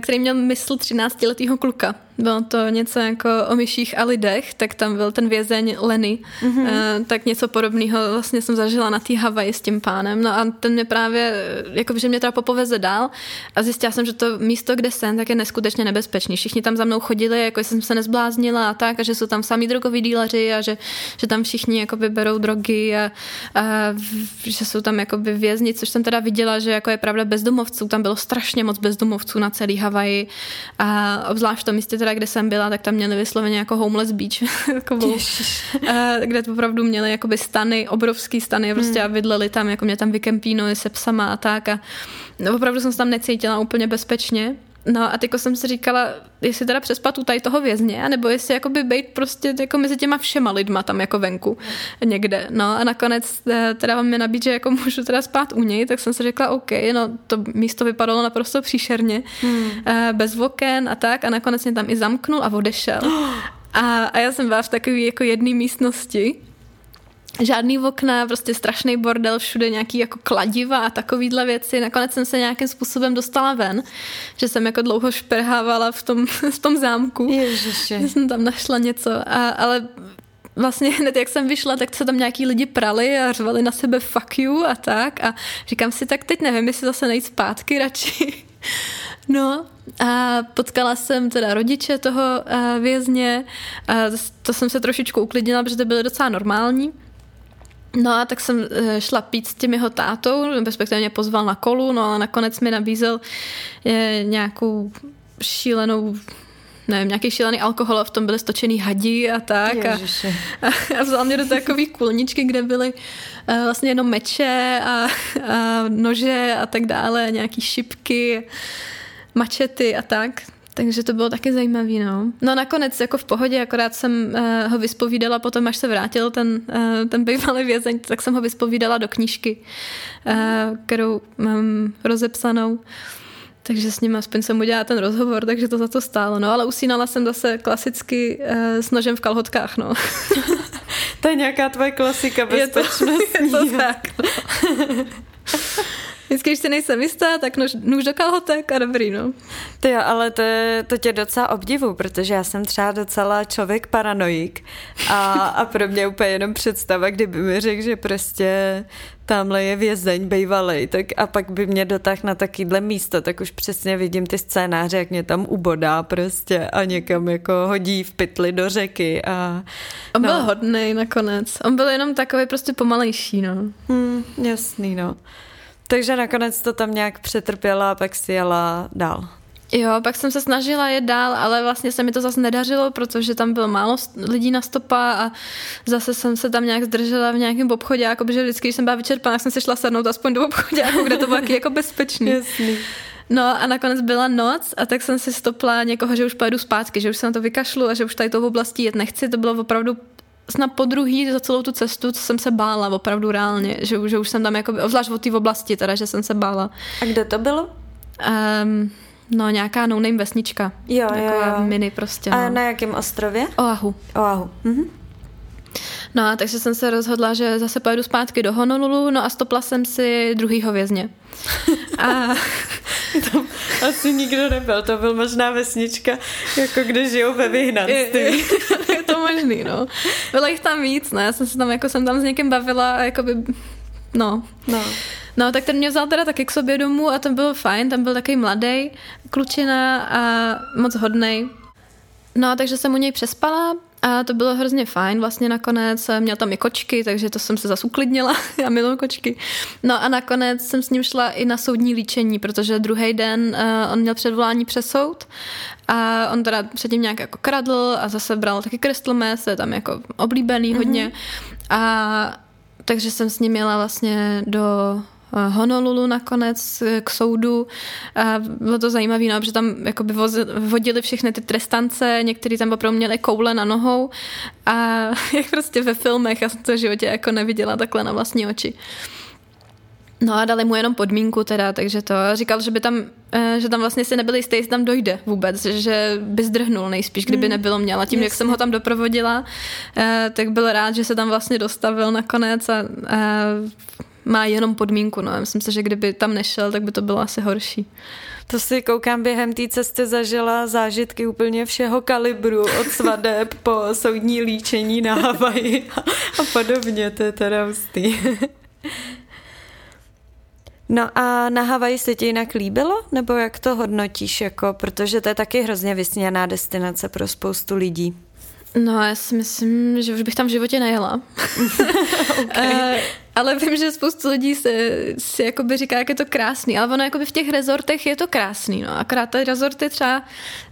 který měl mysl 13-letého kluka bylo to něco jako o myších a lidech, tak tam byl ten vězeň Lenny, mm-hmm. tak něco podobného vlastně jsem zažila na té Havaji s tím pánem, no a ten mě právě, jako že mě teda popoveze dál a zjistila jsem, že to místo, kde jsem, tak je neskutečně nebezpečný. Všichni tam za mnou chodili, jako jsem se nezbláznila a tak, a že jsou tam samý drogoví díleři a že, že tam všichni jakoby berou drogy a, a že jsou tam jakoby vězni, což jsem teda viděla, že jako je pravda bezdomovců, tam bylo strašně moc bezdomovců na celý Havaji a obzvlášť v tom místě teda, kde jsem byla, tak tam měli vysloveně jako homeless beach, takovou, eh, kde opravdu měli jakoby stany, obrovský stany prostě hmm. a bydleli tam, jako mě tam vykempínovali se psama a tak a no, opravdu jsem se tam necítila úplně bezpečně. No a teďko jsem si říkala, jestli teda přespat u tady toho vězně, nebo jestli jakoby být prostě jako mezi těma všema lidma tam jako venku někde. No a nakonec eh, teda vám mi nabít, že jako můžu teda spát u něj, tak jsem si řekla, OK, no to místo vypadalo naprosto příšerně, hmm. Eh, bez oken a tak a nakonec mě tam i zamknul a odešel. A, a já jsem byla v takové jako jedné místnosti žádný okna, prostě strašný bordel, všude nějaký jako kladiva a takovýhle věci. Nakonec jsem se nějakým způsobem dostala ven, že jsem jako dlouho šperhávala v tom, v tom zámku. Ježiši. Že jsem tam našla něco, a, ale vlastně hned jak jsem vyšla, tak se tam nějaký lidi prali a řvali na sebe fuck you a tak a říkám si, tak teď nevím, jestli zase nejít zpátky radši. No a potkala jsem teda rodiče toho vězně, a to jsem se trošičku uklidnila, protože to byly docela normální. No a tak jsem eh, šla pít s tím jeho tátou, respektive mě pozval na kolu, no ale nakonec mi nabízel eh, nějakou šílenou nevím, nějaký šílený alkohol a v tom byly stočený hadí a tak. A, a, a vzal mě do takové kulničky, kde byly uh, vlastně jenom meče a, a nože a tak dále, nějaký šipky, mačety a tak. Takže to bylo taky zajímavý, no. No nakonec jako v pohodě, akorát jsem uh, ho vyspovídala potom, až se vrátil ten, uh, ten bývalý vězeň, tak jsem ho vyspovídala do knížky, uh, kterou mám rozepsanou. Takže s ním aspoň jsem udělala ten rozhovor, takže to za to stálo. No ale usínala jsem zase klasicky uh, s nožem v kalhotkách, no. to je nějaká tvoje klasika bezpečnostní. Je to, je to tak, no. Vždycky, když si nejsem jistá, tak nůž, nůž do kalhotek a dobrý, no. Ty jo, ale to, to tě docela obdivu, protože já jsem třeba docela člověk paranoik a, a pro mě úplně jenom představa, kdyby mi řekl, že prostě tamhle je vězeň bejvalej, tak a pak by mě dotáhl na takovýhle místo, tak už přesně vidím ty scénáře, jak mě tam ubodá prostě a někam jako hodí v pytli do řeky a... On no. byl hodný nakonec. On byl jenom takový prostě pomalejší, no. Hmm, jasný, no. Takže nakonec to tam nějak přetrpěla a pak si jela dál. Jo, pak jsem se snažila jet dál, ale vlastně se mi to zase nedařilo, protože tam bylo málo lidí na stopa a zase jsem se tam nějak zdržela v nějakém obchodě, jako že vždycky, když jsem byla vyčerpaná, jsem se šla sednout aspoň do obchodě, jako kde to bylo jako bezpečný. Jasný. No a nakonec byla noc a tak jsem si stopla někoho, že už pojedu zpátky, že už se na to vykašlu a že už tady tou oblastí jet nechci. To bylo opravdu snad po druhý za celou tu cestu, co jsem se bála opravdu reálně, že, že už jsem tam jako, obzvlášť o té oblasti teda, že jsem se bála. A kde to bylo? Um, no nějaká no-name vesnička. Jo, jo, jo. mini prostě. A no. na jakém ostrově? Oahu. Oahu. Mhm. No a takže jsem se rozhodla, že zase pojedu zpátky do Honolulu, no a stopla jsem si druhýho vězně. A tam asi nikdo nebyl, to byl možná vesnička, jako kde žijou ve vyhnanství. To možný, no. Bylo jich tam víc, ne? Já jsem se tam, jako jsem tam s někým bavila a jakoby, no. No. No, tak ten mě vzal teda taky k sobě domů a ten byl fajn, tam byl takový mladý klučina a moc hodnej. No, takže jsem u něj přespala a to bylo hrozně fajn vlastně nakonec. Měl tam i kočky, takže to jsem se zase uklidnila. Já miluji kočky. No a nakonec jsem s ním šla i na soudní líčení, protože druhý den uh, on měl předvolání přes soud a on teda předtím nějak jako kradl a zase bral taky crystal meth, je tam jako oblíbený mm-hmm. hodně. A takže jsem s ním jela vlastně do Honolulu nakonec eh, k soudu. A bylo to zajímavé, no, protože tam jakoby vodili všechny ty trestance, někteří tam opravdu měli koule na nohou a jak prostě ve filmech, já jsem to v životě jako neviděla takhle na vlastní oči. No a dali mu jenom podmínku teda, takže to říkal, že by tam, eh, že tam vlastně si nebyli jistý, jestli tam dojde vůbec, že by zdrhnul nejspíš, kdyby hmm. nebylo měla. Tím, Jasně. jak jsem ho tam doprovodila, eh, tak byl rád, že se tam vlastně dostavil nakonec a, a má jenom podmínku. No. Myslím si, že kdyby tam nešel, tak by to bylo asi horší. To si koukám během té cesty zažila zážitky úplně všeho kalibru, od svadeb po soudní líčení na Havaji a, a podobně, to je teda hustý. No a na Havaji se ti jinak líbilo? Nebo jak to hodnotíš? Jako, protože to je taky hrozně vysněná destinace pro spoustu lidí. No, já si myslím, že už bych tam v životě nejela. okay. Ale vím, že spoustu lidí se, si jakoby říká, jak je to krásný, ale ono jakoby v těch rezortech je to krásný, no. Akorát ty rezorty třeba,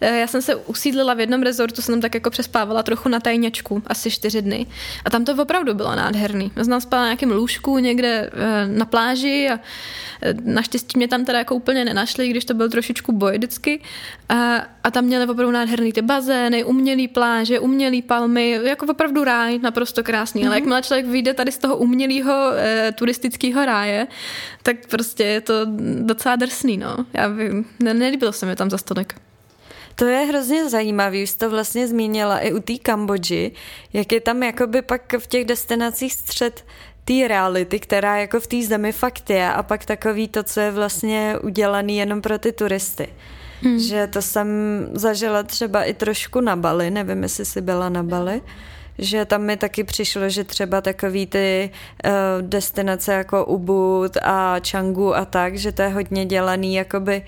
eh, já jsem se usídlila v jednom rezortu, jsem tam tak jako přespávala trochu na tajňačku, asi čtyři dny. A tam to opravdu bylo nádherný. Já jsem spala na nějakém lůžku někde eh, na pláži a naštěstí mě tam teda jako úplně nenašli, když to byl trošičku boj vždycky. A, a tam měli opravdu nádherný ty bazény, umělý pláže, umělý palmy, jako opravdu ráj, naprosto krásný. Mm-hmm. Ale mhm. jakmile člověk vyjde tady z toho umělého e, turistického ráje, tak prostě je to docela drsný, no. Já vím, ne, nelíbilo se mi tam za stolik. To je hrozně zajímavý, už jsi to vlastně zmínila i u té Kambodži, jak je tam jakoby pak v těch destinacích střed té reality, která jako v té zemi fakt je a pak takový to, co je vlastně udělaný jenom pro ty turisty. Hmm. Že to jsem zažila třeba i trošku na Bali, nevím, jestli jsi byla na Bali, že tam mi taky přišlo, že třeba takový ty uh, destinace jako Ubud a Changu a tak, že to je hodně dělaný jakoby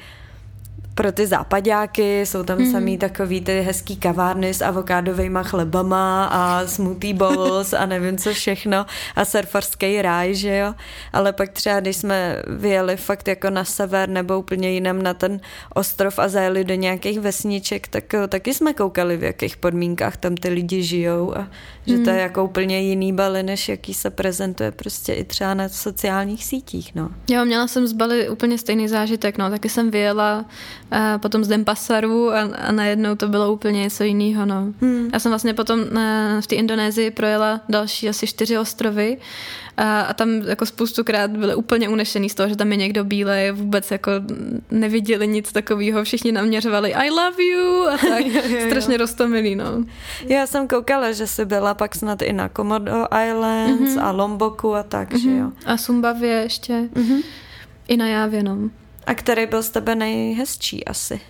pro ty západáky, jsou tam mm. samý takový ty hezký kavárny s avokádovými chlebama a smoothie bowls a nevím co všechno a surfarský ráj, že jo. Ale pak třeba, když jsme vyjeli fakt jako na sever nebo úplně jinam na ten ostrov a zajeli do nějakých vesniček, tak taky jsme koukali, v jakých podmínkách tam ty lidi žijou a že to je hmm. jako úplně jiný Bali, než jaký se prezentuje prostě i třeba na sociálních sítích, no. Jo, měla jsem z Bali úplně stejný zážitek, no, taky jsem vyjela a potom z Dempasaru a, a najednou to bylo úplně něco jiného, no. Hmm. Já jsem vlastně potom na, v té Indonésii projela další asi čtyři ostrovy a, a tam jako spoustukrát byli úplně unešený z toho, že tam je někdo bílej, vůbec jako neviděli nic takového, všichni naměřovali I love you a tak, strašně roztomilý, no. Já jsem koukala, že jsi byla pak snad i na Komodo Islands mm-hmm. a Lomboku a tak, mm-hmm. že mhm. jo. A Sumbavě ještě. Mm-hmm. I na Jávě, no. A který byl z tebe nejhezčí asi?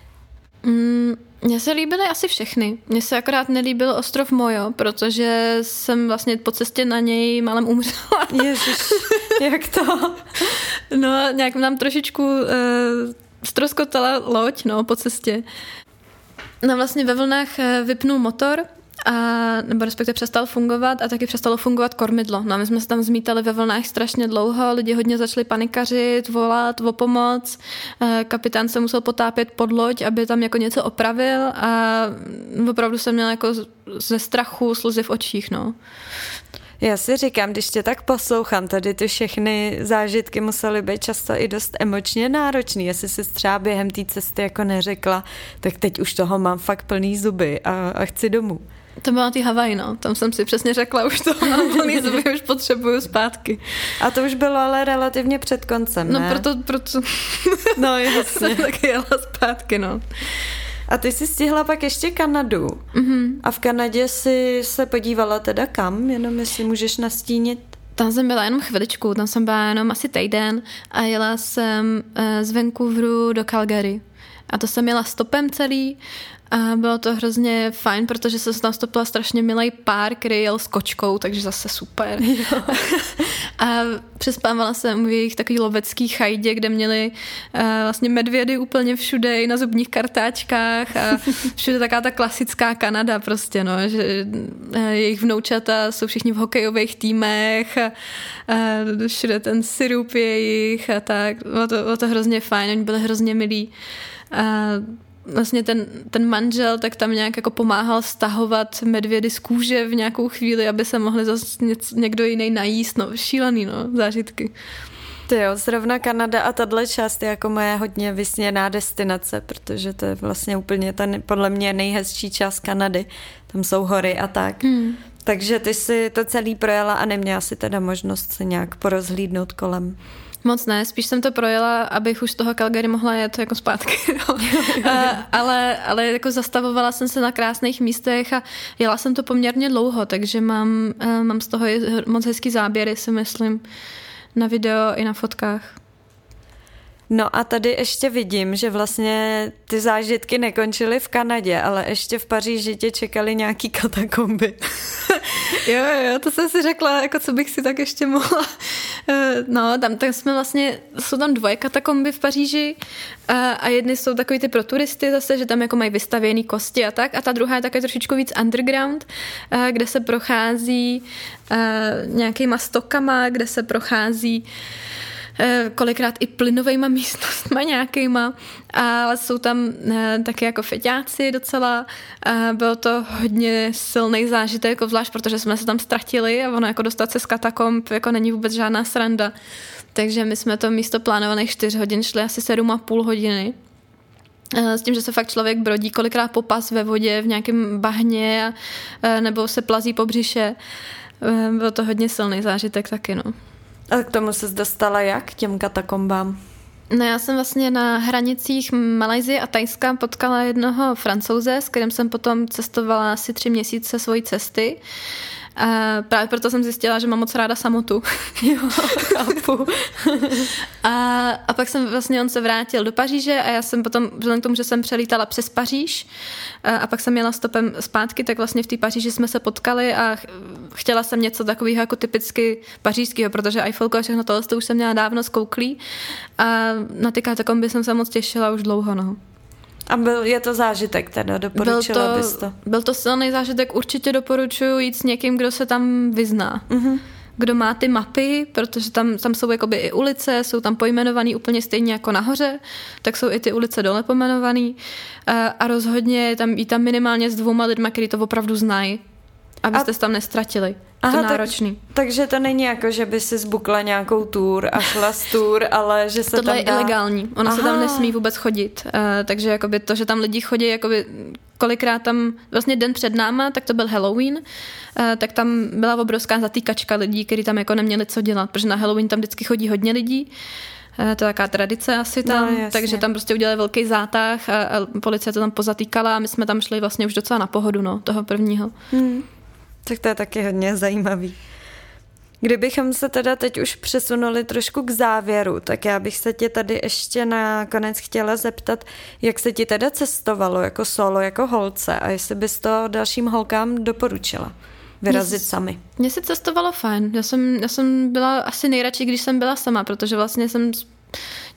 Mm, mně se líbily asi všechny. Mně se akorát nelíbil ostrov Mojo, protože jsem vlastně po cestě na něj malem umřela. Ježiš, jak to? No, nějak nám trošičku uh, stroskotala loď, no, po cestě. No vlastně ve vlnách eh, vypnul motor a, nebo respektive přestal fungovat a taky přestalo fungovat kormidlo. No my jsme se tam zmítali ve vlnách strašně dlouho, lidi hodně začali panikařit, volat o pomoc, eh, kapitán se musel potápět pod loď, aby tam jako něco opravil a opravdu jsem měla jako ze strachu slzy v očích, no. Já si říkám, když tě tak poslouchám, tady ty všechny zážitky musely být často i dost emočně náročný. Jestli jsi třeba během té cesty jako neřekla, tak teď už toho mám fakt plný zuby a, a chci domů. To bylo na ty Havaj, no. Tam jsem si přesně řekla, už to mám plný zuby, už potřebuju zpátky. A to už bylo ale relativně před koncem, No proto, proto... No jasně. jsem taky jela zpátky, no. A ty jsi stihla pak ještě Kanadu. Mm-hmm. A v Kanadě si se podívala teda kam? Jenom jestli můžeš nastínit. Tam jsem byla jenom chviličku, tam jsem byla jenom asi týden a jela jsem z Vancouveru do Calgary. A to jsem jela stopem celý a bylo to hrozně fajn, protože se tam stopila strašně milý pár, který jel s kočkou, takže zase super. Jo. a přespávala jsem v jejich takový lovecký chajdě, kde měli uh, vlastně medvědy úplně všude, i na zubních kartáčkách a všude taká ta klasická Kanada prostě, no, že uh, jejich vnoučata jsou všichni v hokejových týmech a uh, všude ten sirup jejich a tak. Bylo to, bylo to hrozně fajn, oni byli hrozně milí. Uh, vlastně ten, ten manžel tak tam nějak jako pomáhal stahovat medvědy z kůže v nějakou chvíli, aby se mohli zase někdo jiný najíst. No, šílený, no, zážitky. Ty jo, zrovna Kanada a tahle část je jako moje hodně vysněná destinace, protože to je vlastně úplně ta podle mě nejhezčí část Kanady. Tam jsou hory a tak. Hmm. Takže ty si to celý projela a neměla si teda možnost se nějak porozhlídnout kolem. Moc ne, spíš jsem to projela, abych už z toho Calgary mohla jet jako zpátky. ale, ale jako zastavovala jsem se na krásných místech a jela jsem to poměrně dlouho, takže mám, eh, mám z toho moc hezký záběry, si myslím, na video i na fotkách. No a tady ještě vidím, že vlastně ty zážitky nekončily v Kanadě, ale ještě v Paříži tě čekaly nějaký katakomby. jo, jo, to jsem si řekla, jako co bych si tak ještě mohla. Eh, no, tam, tam jsme vlastně, jsou tam dvoje katakomby v Paříži a, a jedny jsou takový ty pro turisty zase, že tam jako mají vystavěný kosti a tak a ta druhá je také trošičku víc underground, eh, kde se prochází eh, nějakýma stokama, kde se prochází Eh, kolikrát i plynovejma místnostma nějakýma, ale jsou tam eh, taky jako feťáci docela. Bylo to hodně silný zážitek, jako zvlášť, protože jsme se tam ztratili a ono jako dostat se z katakomb jako není vůbec žádná sranda. Takže my jsme to místo plánovaných 4 hodin šli asi 7,5 hodiny. Eh, s tím, že se fakt člověk brodí kolikrát popas ve vodě v nějakém bahně nebo se plazí po břiše. Byl to hodně silný zážitek taky, no. A k tomu se dostala jak, těm katakombám? No já jsem vlastně na hranicích Malajzie a Tajska potkala jednoho francouze, s kterým jsem potom cestovala asi tři měsíce svojí cesty. A právě proto jsem zjistila, že mám moc ráda samotu. jo, chápu. a, a pak jsem vlastně, on se vrátil do Paříže a já jsem potom, vzhledem k tomu, že jsem přelítala přes Paříž a, a pak jsem jela stopem zpátky, tak vlastně v té Paříži jsme se potkali a chtěla jsem něco takového jako typicky pařížského, protože Eiffelko a všechno tohle to už jsem měla dávno zkouklý a na ty katakomby jsem se moc těšila už dlouho. No. A byl, je to zážitek teda, doporučila byl to, bys to? Byl to silný zážitek, určitě doporučuji jít s někým, kdo se tam vyzná. Mm-hmm. Kdo má ty mapy, protože tam, tam jsou jakoby i ulice, jsou tam pojmenované úplně stejně jako nahoře, tak jsou i ty ulice dole pojmenované. A, a rozhodně tam, i tam minimálně s dvouma lidma, kteří to opravdu znají, abyste a... se tam nestratili. Aha, to náročný. Tak, takže to není jako, že by si zbukla nějakou tour a šla z tour, ale že se Tohle tam je dá... ilegální, ono Aha. se tam nesmí vůbec chodit. Uh, takže jakoby to, že tam lidi chodí, jakoby kolikrát tam, vlastně den před náma, tak to byl Halloween, uh, tak tam byla obrovská zatýkačka lidí, kteří tam jako neměli co dělat, protože na Halloween tam vždycky chodí hodně lidí. Uh, to je taková tradice asi tam, no, takže tam prostě udělali velký zátah a, a policie to tam pozatýkala a my jsme tam šli vlastně už docela na pohodu, no, toho prvního. Hmm. Tak to je taky hodně zajímavý. Kdybychom se teda teď už přesunuli trošku k závěru, tak já bych se tě tady ještě nakonec chtěla zeptat, jak se ti teda cestovalo jako solo, jako holce a jestli bys to dalším holkám doporučila vyrazit mě, sami. Mně se cestovalo fajn. Já jsem, já jsem byla asi nejradši, když jsem byla sama, protože vlastně jsem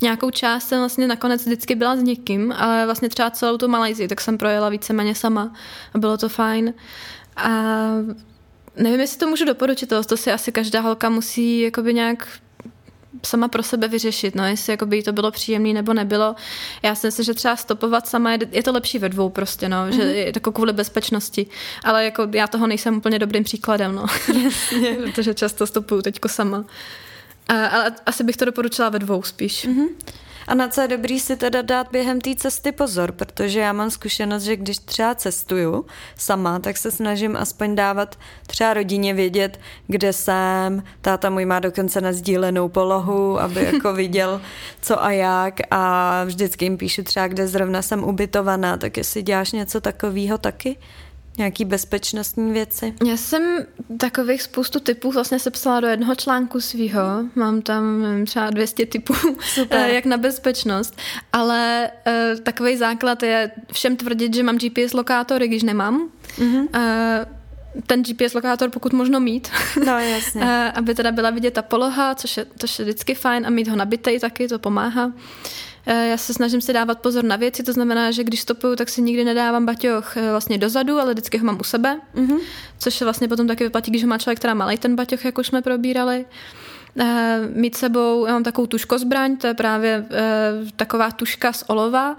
nějakou část jsem vlastně nakonec vždycky byla s někým, ale vlastně třeba celou tu Malajzii, tak jsem projela víceméně sama a bylo to fajn. A nevím, jestli to můžu doporučit, to, si asi každá holka musí jakoby nějak sama pro sebe vyřešit, no, jestli jakoby to bylo příjemné nebo nebylo. Já si myslím, že třeba stopovat sama je, je to lepší ve dvou prostě, no, mm-hmm. že mhm. je to kvůli bezpečnosti, ale jako já toho nejsem úplně dobrým příkladem, no, Jasně. protože často stopuju teďko sama. ale asi bych to doporučila ve dvou spíš. Mm-hmm. A na co je dobrý si teda dát během té cesty pozor, protože já mám zkušenost, že když třeba cestuju sama, tak se snažím aspoň dávat třeba rodině vědět, kde jsem. Táta můj má dokonce na sdílenou polohu, aby jako viděl, co a jak a vždycky jim píšu třeba, kde zrovna jsem ubytovaná, tak jestli děláš něco takového taky? Nějaký bezpečnostní věci? Já jsem takových spoustu typů vlastně sepsala do jednoho článku svýho. Mám tam nevím, třeba 200 typů, Super. Eh, jak na bezpečnost. Ale uh, takový základ je všem tvrdit, že mám GPS lokátory, když nemám. Mm-hmm. Uh, ten GPS lokátor pokud možno mít. No, jasně. aby teda byla vidět ta poloha, což je, což je vždycky fajn a mít ho nabitej taky, to pomáhá. Eh, já se snažím si dávat pozor na věci, to znamená, že když stopuju, tak si nikdy nedávám baťoch eh, vlastně dozadu, ale vždycky ho mám u sebe, mm-hmm. což se vlastně potom taky vyplatí, když má člověk teda malý ten baťoch, jak už jsme probírali. Uh, mít sebou, já mám takovou tuškozbraň, to je právě taková tuška z olova,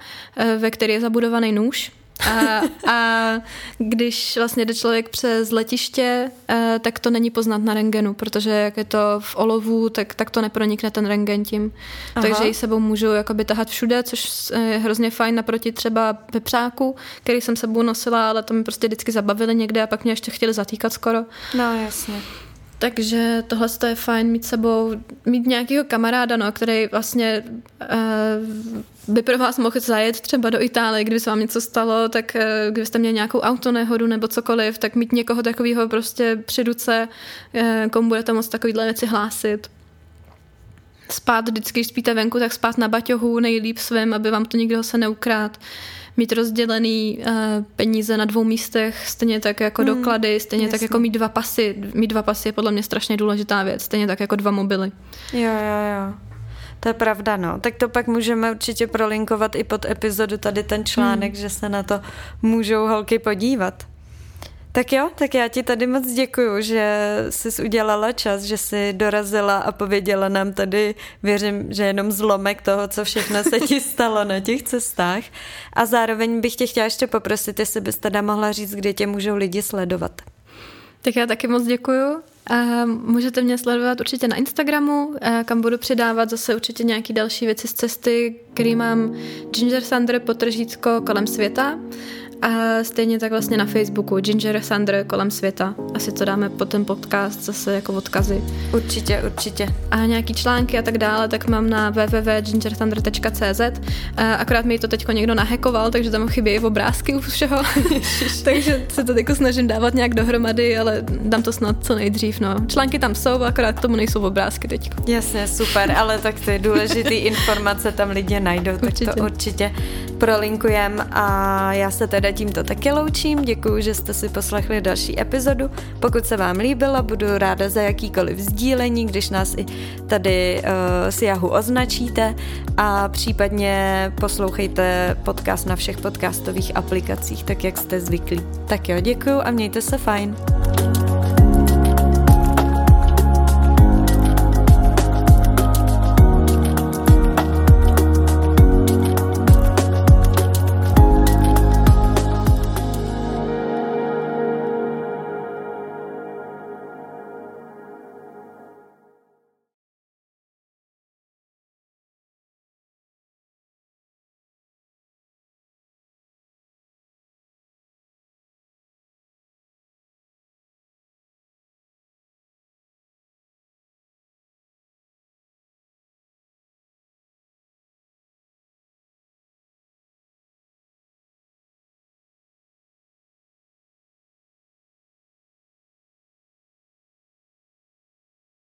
ve které je zabudovaný nůž. A, a když vlastně jde člověk přes letiště, eh, tak to není poznat na rengenu, protože jak je to v olovu, tak, tak to nepronikne ten rengen tím. Aha. Takže ji sebou můžu jakoby tahat všude, což je hrozně fajn naproti třeba pepřáku, který jsem sebou nosila, ale to mi prostě vždycky zabavili někde a pak mě ještě chtěli zatýkat skoro. No jasně. Takže tohle je fajn mít sebou, mít nějakého kamaráda, no, který vlastně uh, by pro vás mohl zajet třeba do Itálie, kdyby se vám něco stalo, tak uh, kdybyste měli nějakou autonehodu nebo cokoliv, tak mít někoho takového prostě při ruce, uh, komu budete moct takovýhle věci hlásit. Spát, vždycky, když spíte venku, tak spát na baťohu nejlíp svým, aby vám to nikdo se neukrát. Uh, mít rozdělený uh, peníze na dvou místech, stejně tak jako hmm, doklady, stejně jasný. tak jako mít dva pasy. Mít dva pasy je podle mě strašně důležitá věc, stejně tak jako dva mobily. Jo, jo, jo. To je pravda, no. Tak to pak můžeme určitě prolinkovat i pod epizodu tady ten článek, hmm. že se na to můžou holky podívat. Tak jo, tak já ti tady moc děkuju, že jsi udělala čas, že jsi dorazila a pověděla nám tady, věřím, že jenom zlomek toho, co všechno se ti stalo na těch cestách. A zároveň bych tě chtěla ještě poprosit, jestli bys teda mohla říct, kde tě můžou lidi sledovat. Tak já taky moc děkuju. Můžete mě sledovat určitě na Instagramu, kam budu přidávat zase určitě nějaké další věci z cesty, který mám Ginger Sandra potržítko kolem světa. A stejně tak vlastně na Facebooku Ginger Sandra kolem světa. Asi to dáme po ten podcast zase jako odkazy. Určitě, určitě. A nějaký články a tak dále, tak mám na www.gingerthunder.cz Akorát mi to teď někdo nahekoval, takže tam chybějí obrázky u všeho. takže se to teď snažím dávat nějak dohromady, ale dám to snad co nejdřív. No. Články tam jsou, akorát k tomu nejsou obrázky teď. Jasně, super, ale tak ty důležité informace tam lidi najdou, určitě. tak to určitě prolinkujem a já se teda tímto taky loučím. Děkuji, že jste si poslechli další epizodu. Pokud se vám líbila, budu ráda za jakýkoliv sdílení, když nás i tady uh, s Yahoo označíte a případně poslouchejte podcast na všech podcastových aplikacích, tak jak jste zvyklí. Tak jo, děkuji a mějte se fajn.